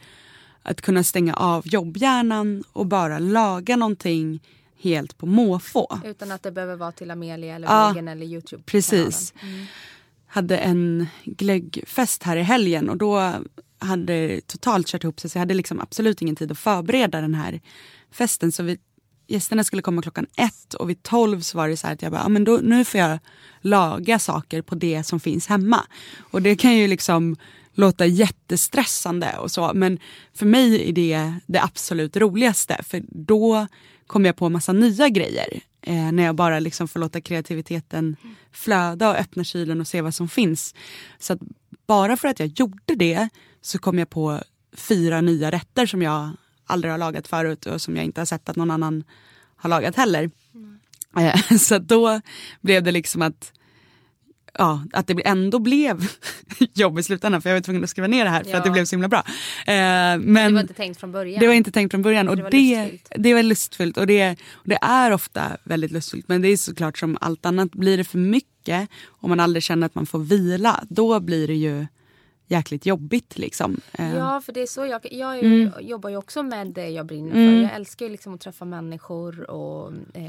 Speaker 3: att kunna stänga av jobbhjärnan och bara laga någonting helt på måfå.
Speaker 1: Utan att det behöver vara till Amelia eller
Speaker 3: Ja,
Speaker 1: Vägen eller Youtube.
Speaker 3: Precis. Hade en glöggfest här i helgen och då hade totalt kört ihop sig så jag hade liksom absolut ingen tid att förbereda den här festen. Så vi, gästerna skulle komma klockan ett och vid tolv så var det så här att jag bara, ah, men då, nu får jag laga saker på det som finns hemma. Och det kan ju liksom låta jättestressande och så men för mig är det det absolut roligaste för då kommer jag på massa nya grejer. Eh, när jag bara liksom får låta kreativiteten flöda och öppna kylen och se vad som finns. Så bara för att jag gjorde det så kom jag på fyra nya rätter som jag aldrig har lagat förut och som jag inte har sett att någon annan har lagat heller. Eh, så då blev det liksom att ja, att det ändå blev jobb i slutändan för jag var tvungen att skriva ner det här för
Speaker 1: Ja.
Speaker 3: att det blev så himla bra. Eh, men
Speaker 1: Det var inte tänkt från början.
Speaker 3: det var inte tänkt från början och
Speaker 1: Det var
Speaker 3: det,
Speaker 1: lustfyllt.
Speaker 3: det var lustfyllt och det, och det är ofta väldigt lustfyllt men det är såklart som allt annat, blir det för mycket och man aldrig känner att man får vila då blir det ju jäkligt jobbigt liksom. Eh,
Speaker 1: Ja, för det är så jag, jag
Speaker 3: Mm.
Speaker 1: jobbar ju också med det jag brinner för. Jag älskar ju liksom att träffa människor och eh,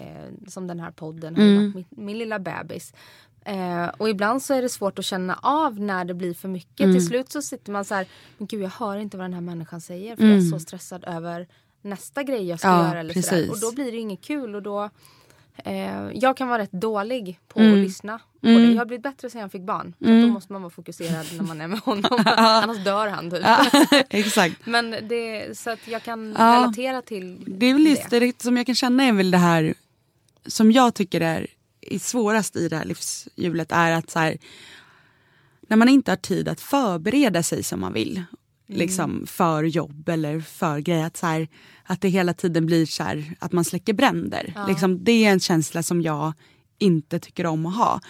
Speaker 1: som den här podden har ju
Speaker 3: Mm.
Speaker 1: varit min, min lilla bebis. Eh, och ibland så är det svårt att känna av när det blir för mycket.
Speaker 3: Mm.
Speaker 1: Till slut så sitter man så här, men gud jag hör inte vad den här människan säger för jag är så stressad över nästa grej jag ska
Speaker 3: Mm. Ja,
Speaker 1: göra. Eller
Speaker 3: precis.
Speaker 1: Och då blir det inget kul och då Eh, jag kan vara rätt dålig på
Speaker 3: Mm.
Speaker 1: att lyssna på det. Jag har blivit bättre sen jag fick barn. Att då måste man vara fokuserad när man är med honom. Annars dör han typ.
Speaker 3: Exakt.
Speaker 1: Men det, så att jag kan relatera till
Speaker 3: Det är väl det. det som jag kan känna är väl det här som jag tycker är, är svårast i det här livshjulet är att så här, när man inte har tid att förbereda sig som man vill. Liksom för jobb eller för grejer. Att, så här, att det hela tiden blir så här, att man släcker bränder. Liksom, det är en känsla som jag inte tycker om att ha.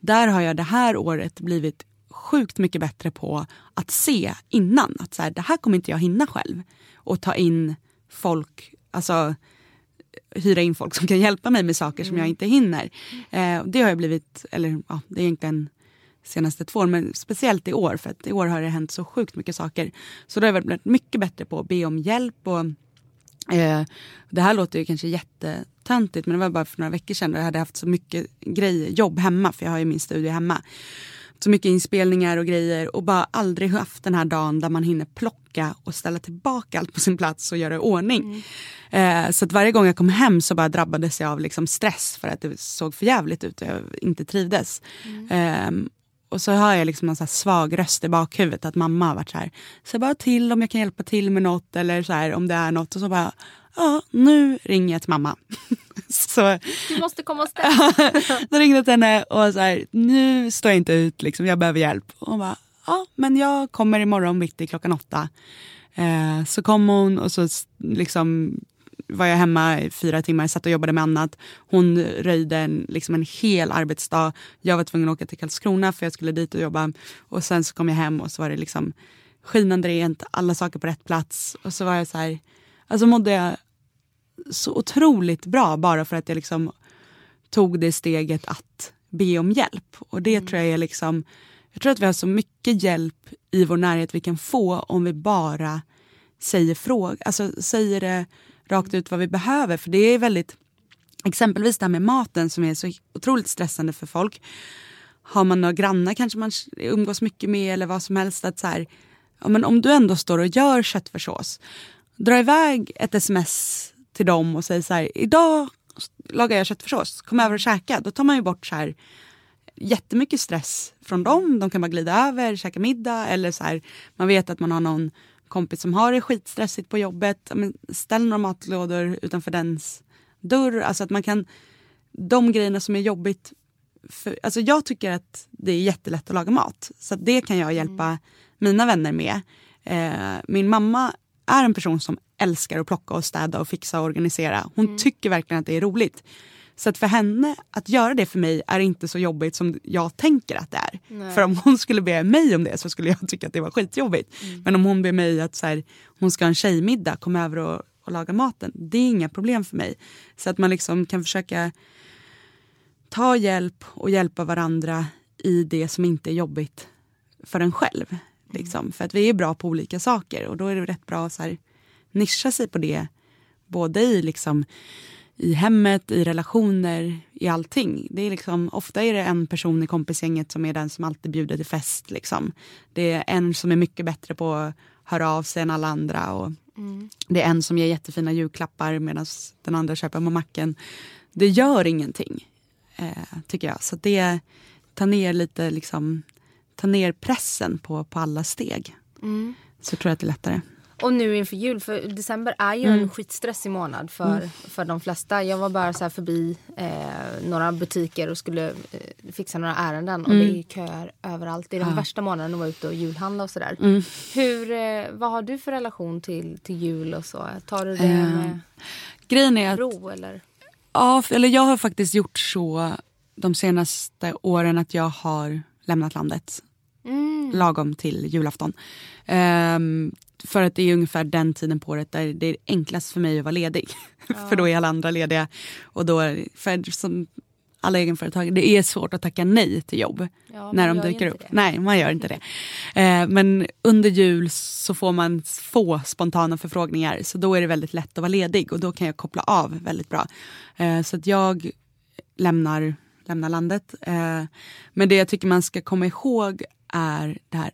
Speaker 3: Där har jag det här året blivit sjukt mycket bättre på att se innan. Att så här, det här kommer inte jag hinna själv. Och ta in folk, alltså hyra in folk som kan hjälpa mig med saker som jag inte hinner. Eh, det har jag blivit, eller ja, det är egentligen senaste två åren, men speciellt i år för att i år har det hänt så sjukt mycket saker. Så då har jag blivit mycket bättre på att be om hjälp. Och, eh, det här låter ju kanske jättetöntigt men det var bara för några veckor sedan och jag hade haft så mycket grejer, jobb hemma för jag har ju min studio hemma. Så mycket inspelningar och grejer och bara aldrig haft den här dagen där man hinner plocka och ställa tillbaka allt på sin plats och göra i ordning. Eh, så att varje gång jag kom hem så bara drabbades jag av liksom stress för att det såg för jävligt ut och jag inte trivdes. Ehm, och så hör jag liksom en så svag röst i bakhuvudet att mamma har varit så här, så bara till om jag kan hjälpa till med något eller så här om det är något och så bara, ja nu ringer jag till mamma. så
Speaker 1: Du måste komma och ställa.
Speaker 3: då ringde jag till henne och så här, nu står jag inte ut, liksom, jag behöver hjälp. Och hon bara, ja men jag kommer imorgon bitti klockan åtta. Eh, så kom hon och så liksom var jag hemma i fyra timmar, satt och jobbade med annat. Hon röjde en, liksom en hel arbetsdag. Jag var tvungen att åka till Karlskrona för jag skulle dit och jobba. Och sen så kom jag hem och så var det liksom skinande rent, alla saker på rätt plats. Och så var jag så här, alltså mådde jag så otroligt bra bara för att jag liksom tog det steget att be om hjälp. Och det tror jag är liksom, jag tror att vi har så mycket hjälp i vår närhet vi kan få om vi bara säger fråga, alltså säger det rakt ut vad vi behöver. För det är väldigt, exempelvis det här med maten som är så otroligt stressande för folk. Har man några grannar kanske man umgås mycket med eller vad som helst. Att så här, ja, men om du ändå står och gör köttfärssås, dra iväg ett sms till dem och säg så här, idag lagar jag köttfärssås, kom över och käka. Då tar man ju bort så här jättemycket stress från dem. De kan bara glida över, käka middag eller så här, man vet att man har någon kompis som har det skitstressigt på jobbet. Ställ några matlådor utanför dens dörr. Alltså att man kan, de grejerna som är jobbigt. För, alltså jag tycker att det är jättelätt att laga mat. Så det kan jag hjälpa mina vänner med. Eh, min mamma är en person som älskar att plocka och städa och fixa och organisera. Hon tycker verkligen att det är roligt. Så att för henne, att göra det för mig är inte så jobbigt som jag tänker att det är. För om hon skulle be mig om det så skulle jag tycka att det var skitjobbigt. Men om hon ber mig att så här, hon ska ha en tjejmiddag, kom över och, och laga maten. Det är inga problem för mig. Så att man liksom kan försöka ta hjälp och hjälpa varandra i det som inte är jobbigt för en själv. Liksom. För att vi är bra på olika saker och då är det rätt bra att så här, nischa sig på det. Både i, liksom, i hemmet, i relationer, i allting. Det är liksom, ofta är det en person i kompisgänget som är den som alltid bjuder till fest. Liksom. Det är en som är mycket bättre på att höra av sig än alla andra. Och Det är en som ger jättefina julklappar medan den andra köper på macken. Det gör ingenting, eh, tycker jag. Så det tar ner lite, liksom, tar ner pressen på, på alla steg. Så tror jag att det är lättare.
Speaker 1: Och nu inför jul, för december är ju
Speaker 3: Mm.
Speaker 1: en skitstressig månad för, för de flesta. Jag var bara så här förbi eh, några butiker och skulle eh, fixa några ärenden och
Speaker 3: Mm.
Speaker 1: det är ju köer överallt. Det är den värsta månaden att vara ute och julhandla och sådär.
Speaker 3: Mm.
Speaker 1: Hur, eh, vad har du för relation till, till jul och så? Tar du det
Speaker 3: Eh,
Speaker 1: med
Speaker 3: Grejen är att
Speaker 1: ro eller?
Speaker 3: Ja, eller jag har faktiskt gjort så de senaste åren att jag har lämnat landet lagom till julafton. Ehm, för att det är ungefär den tiden på året där det är enklast för mig att vara ledig. för då är alla andra lediga. Och då, för som alla egenföretagare, det är svårt att tacka nej till jobb
Speaker 1: Ja,
Speaker 3: när de dyker upp.
Speaker 1: det.
Speaker 3: Nej, man gör inte det. Eh, men under jul så får man få spontana förfrågningar så då är det väldigt lätt att vara ledig och då kan jag koppla av väldigt bra. Eh, så att jag lämnar, lämnar landet. Eh, men det jag tycker man ska komma ihåg är det här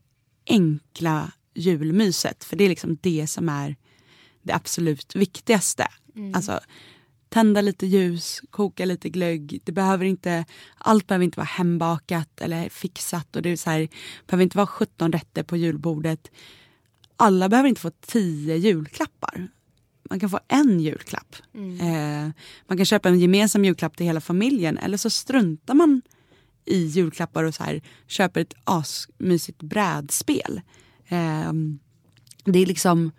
Speaker 3: enkla julmyset. För det är liksom det som är det absolut viktigaste. Alltså tända lite ljus, koka lite glögg. Det behöver inte, allt behöver inte vara hembakat eller fixat. Och det är så här, behöver inte vara 17 rätter på julbordet. Alla behöver inte få 10 julklappar. Man kan få en julklapp. Eh, man kan köpa en gemensam julklapp till hela familjen eller så struntar man i julklappar och så här, köper ett asmysigt brädspel. Ehm, det är liksom,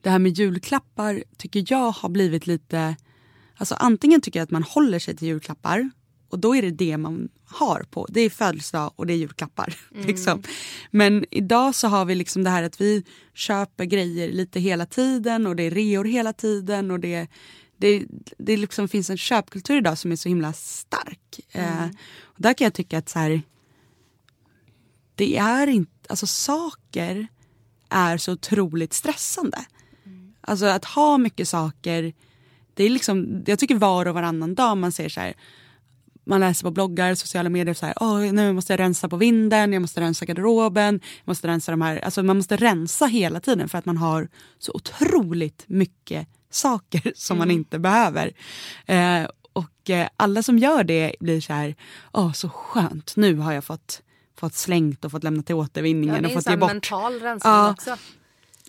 Speaker 3: det här med julklappar tycker jag har blivit lite, alltså antingen tycker jag att man håller sig till julklappar och då är det det man har på. Det är födelsedag och det är julklappar. Liksom. Men idag så har vi liksom det här att vi köper grejer lite hela tiden och det är reor hela tiden och det, det, det liksom finns en köpkultur idag som är så himla stark. Eh, och där kan jag tycka att så här, det är inte, alltså saker är så otroligt stressande. Alltså att ha mycket saker, det är liksom, jag tycker var och varannan dag man ser så här, man läser på bloggar, sociala medier så här, Åh, nu måste jag rensa på vinden, jag måste rensa garderoben, jag måste rensa de här, alltså man måste rensa hela tiden för att man har så otroligt mycket saker som man inte behöver. Eh, och eh, alla som gör det blir så här, åh så skönt, nu har jag fått, fått slängt och fått lämna till
Speaker 1: Ja,
Speaker 3: återvinningen
Speaker 1: det
Speaker 3: och fått ge bort.
Speaker 1: mental rensning
Speaker 3: Ja.
Speaker 1: också.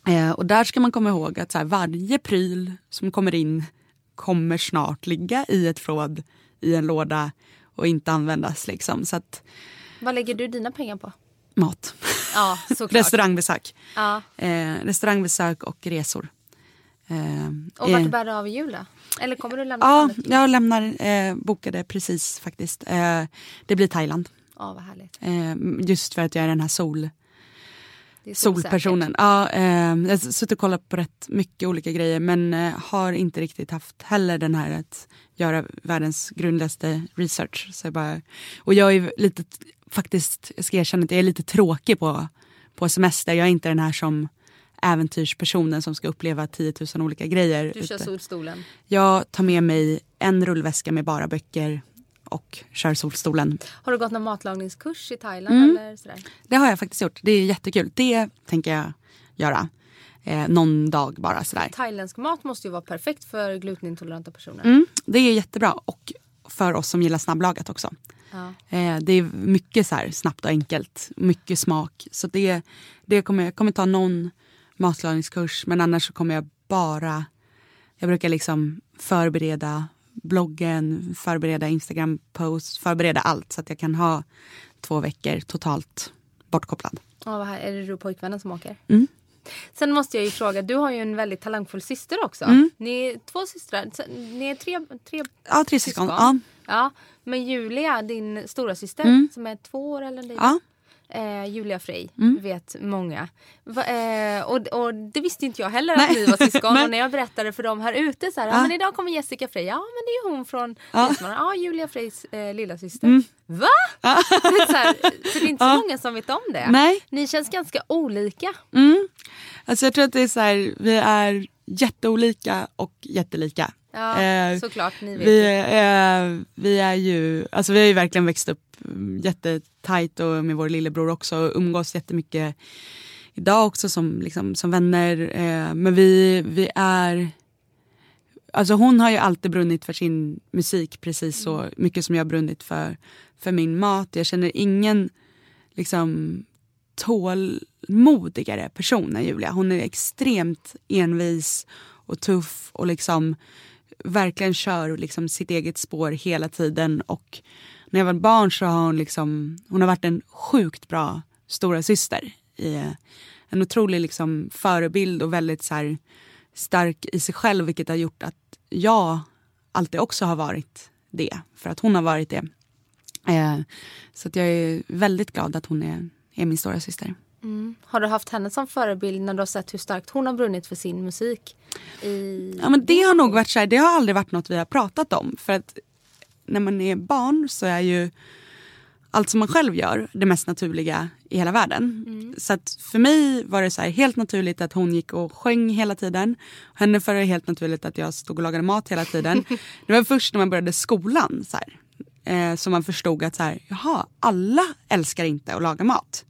Speaker 3: Eh, och där ska man komma ihåg att så här, varje pryl som kommer in kommer snart ligga i ett förråd i en låda och inte användas. Liksom. Så att
Speaker 1: Vad lägger du dina pengar på?
Speaker 3: mat,
Speaker 1: Ja,
Speaker 3: restaurangbesök,
Speaker 1: Ja.
Speaker 3: eh, restaurangbesök och resor. Eh,
Speaker 1: Och vart
Speaker 3: eh,
Speaker 1: bär du av i jul då? Eller kommer du lämna
Speaker 3: Ja,
Speaker 1: landet?
Speaker 3: jag lämnar, eh, bokade precis faktiskt. Eh, det blir Thailand.
Speaker 1: Ja, vad härligt.
Speaker 3: Eh, just för att jag är den här sol,
Speaker 1: Det
Speaker 3: solpersonen. Ja, eh, jag har suttit och kollat på rätt mycket olika grejer men eh, har inte riktigt haft heller den här att göra världens grundligaste research. Så jag bara, och jag är lite, faktiskt, jag ska erkänna att jag är lite tråkig på, på semester. Jag är inte den här som äventyrspersonen som ska uppleva 10 000 olika grejer.
Speaker 1: Du kör
Speaker 3: ute.
Speaker 1: solstolen.
Speaker 3: Jag tar med mig en rullväska med bara böcker och kör solstolen.
Speaker 1: Har du gått någon matlagningskurs i Thailand
Speaker 3: Mm.
Speaker 1: eller sådär?
Speaker 3: Det har jag faktiskt gjort. Det är jättekul. Det tänker jag göra. Eh, någon dag bara sådär.
Speaker 1: Thailändsk mat måste ju vara perfekt för glutenintoleranta personer.
Speaker 3: Mm, det är jättebra. Och för oss som gillar snabblagat också.
Speaker 1: Ja.
Speaker 3: Eh, det är mycket så här snabbt och enkelt. Mycket smak. Så det, det kommer, jag kommer ta någon matlagningskurs. Men annars så kommer jag bara... Jag brukar liksom förbereda bloggen, förbereda Instagram-posts, förbereda allt så att jag kan ha två veckor totalt bortkopplad.
Speaker 1: Ja, vad här, är det du och pojkvännen som åker?
Speaker 3: Mm.
Speaker 1: Sen måste jag ju fråga, du har ju en väldigt talangfull syster också.
Speaker 3: Mm.
Speaker 1: Ni är två systrar, ni är tre, tre
Speaker 3: Ja, tre syskon. Ja.
Speaker 1: Ja, men Julia, din stora syster
Speaker 3: Mm.
Speaker 1: som är två år eller dig.
Speaker 3: Ja.
Speaker 1: Eh, Julia Frey
Speaker 3: Mm.
Speaker 1: vet många. Va, eh, och, och det visste inte jag heller att
Speaker 3: Nej.
Speaker 1: ni var syskon. Och när jag berättade för dem här ute så här, ja.
Speaker 3: Ja.
Speaker 1: men idag kommer Jessica Frey. Ja men det är hon från
Speaker 3: Ja.
Speaker 1: Västmanland. Ja, Julia Freys eh, lilla syster.
Speaker 3: Mm.
Speaker 1: Va? Är så, här, så det är inte så
Speaker 3: Ja.
Speaker 1: många som vet om det.
Speaker 3: Nej.
Speaker 1: Ni känns ganska olika.
Speaker 3: Mm. Alltså jag tror att det är så här, vi är jätteolika och jättelika.
Speaker 1: Ja,
Speaker 3: Eh,
Speaker 1: såklart. Ni vet
Speaker 3: Vi, är- vi är ju, alltså vi har ju verkligen växt upp jättetajt och med vår lillebror också och umgås jättemycket idag också som, liksom, som vänner. Eh, men vi, vi är, alltså hon har ju alltid brunnit för sin musik precis så mycket som jag har brunnit för, för min mat. Jag känner ingen liksom tålmodigare person än Julia. Hon är extremt envis och tuff och liksom verkligen kör liksom sitt eget spår hela tiden. Och när jag var barn så har hon liksom, hon har varit en sjukt bra stora syster. I, en otrolig liksom förebild och väldigt så här stark i sig själv vilket har gjort att jag alltid också har varit det. För att hon har varit det. Eh, så att jag är väldigt glad att hon är, är min stora syster.
Speaker 1: Mm. Har du haft henne som förebild när du har sett hur starkt hon har brunnit för sin musik? I...
Speaker 3: Ja, men det har nog varit så här, det har aldrig varit något vi har pratat om. För att när man är barn så är ju allt som man själv gör det mest naturliga i hela världen. Så att för mig var det så helt naturligt att hon gick och sjöng hela tiden. Henne var det helt naturligt att jag stod och lagade mat hela tiden. Det var först när man började skolan så här, eh, som man förstod att så här, jaha, alla älskar inte att laga mat.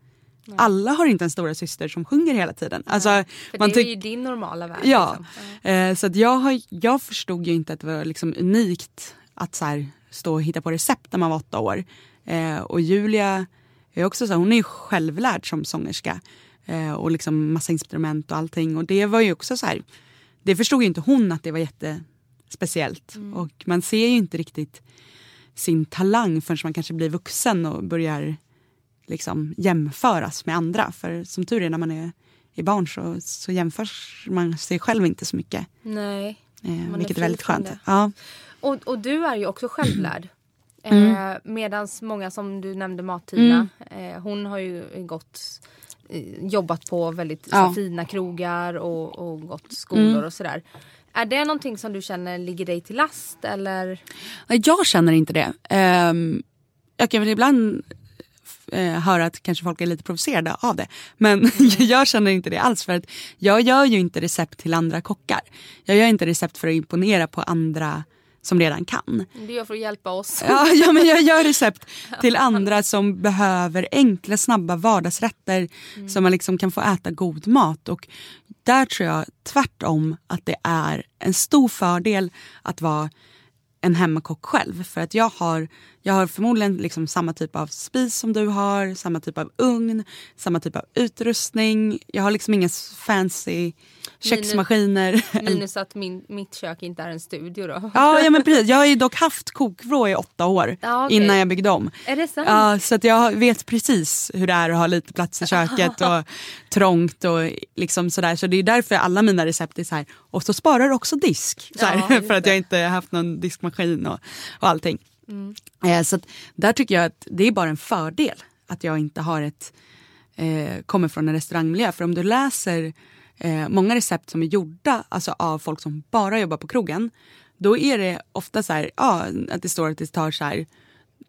Speaker 3: Alla har inte en stora syster som sjunger hela tiden. Alltså,
Speaker 1: För
Speaker 3: man
Speaker 1: det är ju din normala värld.
Speaker 3: Ja,
Speaker 1: Liksom.
Speaker 3: eh, så jag, har, jag förstod ju inte att det var liksom unikt att så här, stå och hitta på recept när man var åtta år. Eh, och Julia är också så hon är ju självlärd som sångerska. Eh, och liksom massa instrument och allting. Och det var ju också så här, det förstod ju inte hon att det var jättespeciellt. Och man ser ju inte riktigt sin talang förrän man kanske blir vuxen och börjar liksom jämföras med andra. För som tur är när man är, är barn så, så jämförs man sig själv inte så mycket.
Speaker 1: Nej.
Speaker 3: Eh,
Speaker 1: är
Speaker 3: vilket är
Speaker 1: fri
Speaker 3: väldigt skönt. Ja.
Speaker 1: Och, och du är ju också självlärd.
Speaker 3: Mm.
Speaker 1: Eh, Medan många som du nämnde Mat-Tina, eh, hon har ju gått eh, jobbat på väldigt
Speaker 3: Ja. Mm.
Speaker 1: fina krogar och, och gått skolor och sådär. Är det någonting som du känner ligger dig till last eller?
Speaker 3: Jag känner inte det. Ehm, jag kan väl ibland eh, höra att kanske folk är lite provocerade av det. Men jag känner inte det alls för att jag gör ju inte recept till andra kockar. Jag gör inte recept för att imponera på andra som redan kan.
Speaker 1: Det gör för att hjälpa oss.
Speaker 3: Ja, ja, men jag gör recept till andra som behöver enkla, snabba vardagsrätter som man liksom kan få äta god mat. Och där tror jag tvärtom att det är en stor fördel att vara en hemmakock själv. För att jag har, jag har förmodligen liksom samma typ av spis som du har, samma typ av ugn, samma typ av utrustning. Jag har liksom inga fancy köksmaskiner.
Speaker 1: Minus att min, mitt kök inte är en studio då.
Speaker 3: Ja, ja men precis. Jag har ju dock haft kokvrå i åtta år
Speaker 1: Ja, okej.
Speaker 3: innan jag byggde om.
Speaker 1: Är det sant?
Speaker 3: Ja, så att jag vet precis hur det är att ha lite plats i köket och trångt och liksom sådär. Så det är därför alla mina recept är så här. Och så sparar du också disk. Så här,
Speaker 1: Ja,
Speaker 3: för att jag inte har haft någon diskmaskin och, och allting.
Speaker 1: Mm.
Speaker 3: Eh, så där tycker jag att det är bara en fördel att jag inte har ett eh, kommer från en restaurangmiljö. För om du läser eh, många recept som är gjorda alltså av folk som bara jobbar på krogen. Då är det ofta så här, ja, att det står att det tar så här,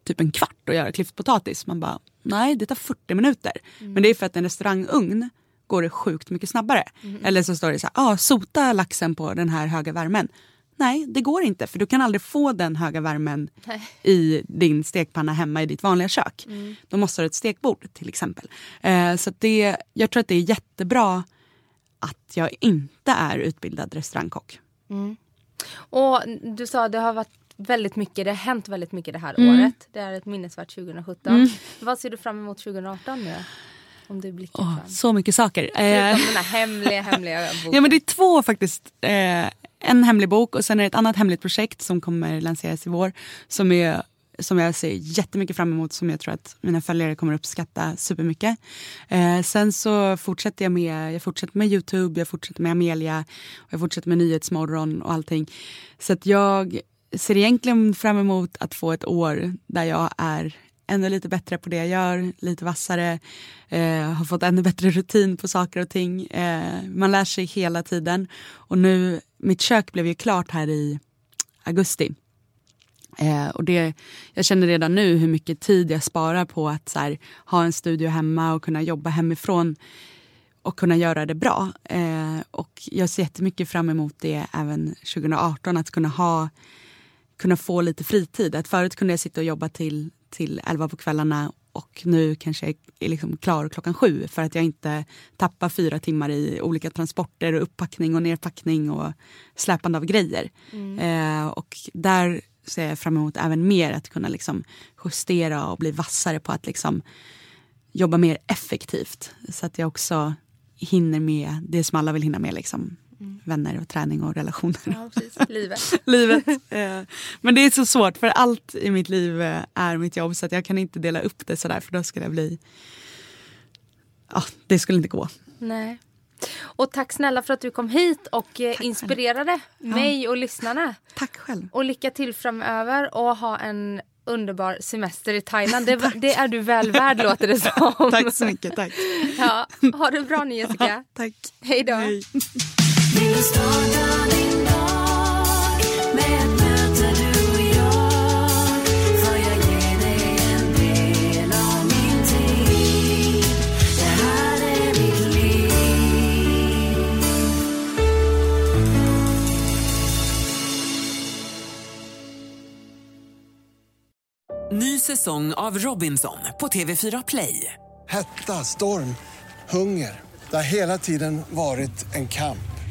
Speaker 3: typ en kvart att göra klippt potatis. Man bara, nej det tar 40 minuter. Men det är för att en restaurangugn går det sjukt mycket snabbare. Eller så står det så här, ah, sota laxen på den här höga värmen. Nej, det går inte för du kan aldrig få den höga värmen i din stekpanna hemma i ditt vanliga kök. Då måste du ha ett stekbord till exempel. Eh, så det, jag tror att det är jättebra att jag inte är utbildad restaurangkock.
Speaker 1: Och du sa att det har varit väldigt mycket, det har hänt väldigt mycket det här
Speaker 3: Mm.
Speaker 1: året. Det är ett minnesvärt 2017. Vad ser du fram emot 2018 nu? Om du blickar
Speaker 3: Åh,
Speaker 1: fram.
Speaker 3: så mycket saker. Eh,
Speaker 1: Förutom den här hemliga, hemliga boken.
Speaker 3: Ja men det är två faktiskt. Eh, en hemlig bok och sen är det ett annat hemligt projekt som kommer lanseras i vår. Som, är, som jag ser jättemycket fram emot som jag tror att mina följare kommer uppskatta supermycket. Eh, sen så fortsätter jag med, jag fortsätter med Youtube, jag fortsätter med Amelia och jag fortsätter med Nyhetsmorgon och allting. Så att jag ser egentligen fram emot att få ett år där jag är ännu lite bättre på det jag gör, lite vassare, eh, har fått ännu bättre rutin på saker och ting. Eh, man lär sig hela tiden. Och nu, mitt kök blev ju klart här i augusti. Eh, och det, jag känner redan nu hur mycket tid jag sparar på att så här, ha en studio hemma och kunna jobba hemifrån och kunna göra det bra. Eh, och jag ser jättemycket fram emot det även 2018, att kunna ha kunna få lite fritid. Att förut kunde jag sitta och jobba till, till 11 på kvällarna och nu kanske jag är liksom klar klockan sju för att jag inte tappar fyra timmar i olika transporter och upppackning och nerpackning och släpande av grejer. Eh, och där ser jag fram emot även mer att kunna liksom justera och bli vassare på att liksom jobba mer effektivt. Så att jag också hinner med det som alla vill hinna med. Liksom. Vänner och träning och relationer.
Speaker 1: Ja, precis. Livet.
Speaker 3: livet. Eh, Men det är så svårt för allt i mitt liv eh, är mitt jobb så att jag kan inte dela upp det sådär för då skulle jag bli... Ja, det skulle inte gå.
Speaker 1: Nej. Och tack snälla för att du kom hit och eh, inspirerade mig och lyssnarna.
Speaker 3: Tack själv.
Speaker 1: Och lycka till framöver och ha en underbar semester i Thailand. Det, det är du väl värd låter det som.
Speaker 3: Tack så mycket. Tack.
Speaker 1: Ja, ha det bra nu Jessica.
Speaker 3: Tack.
Speaker 1: Hej då.
Speaker 2: Ny säsong av Robinson på TV4 Play.
Speaker 4: Hetta, storm, hunger. Det har hela tiden varit en kamp.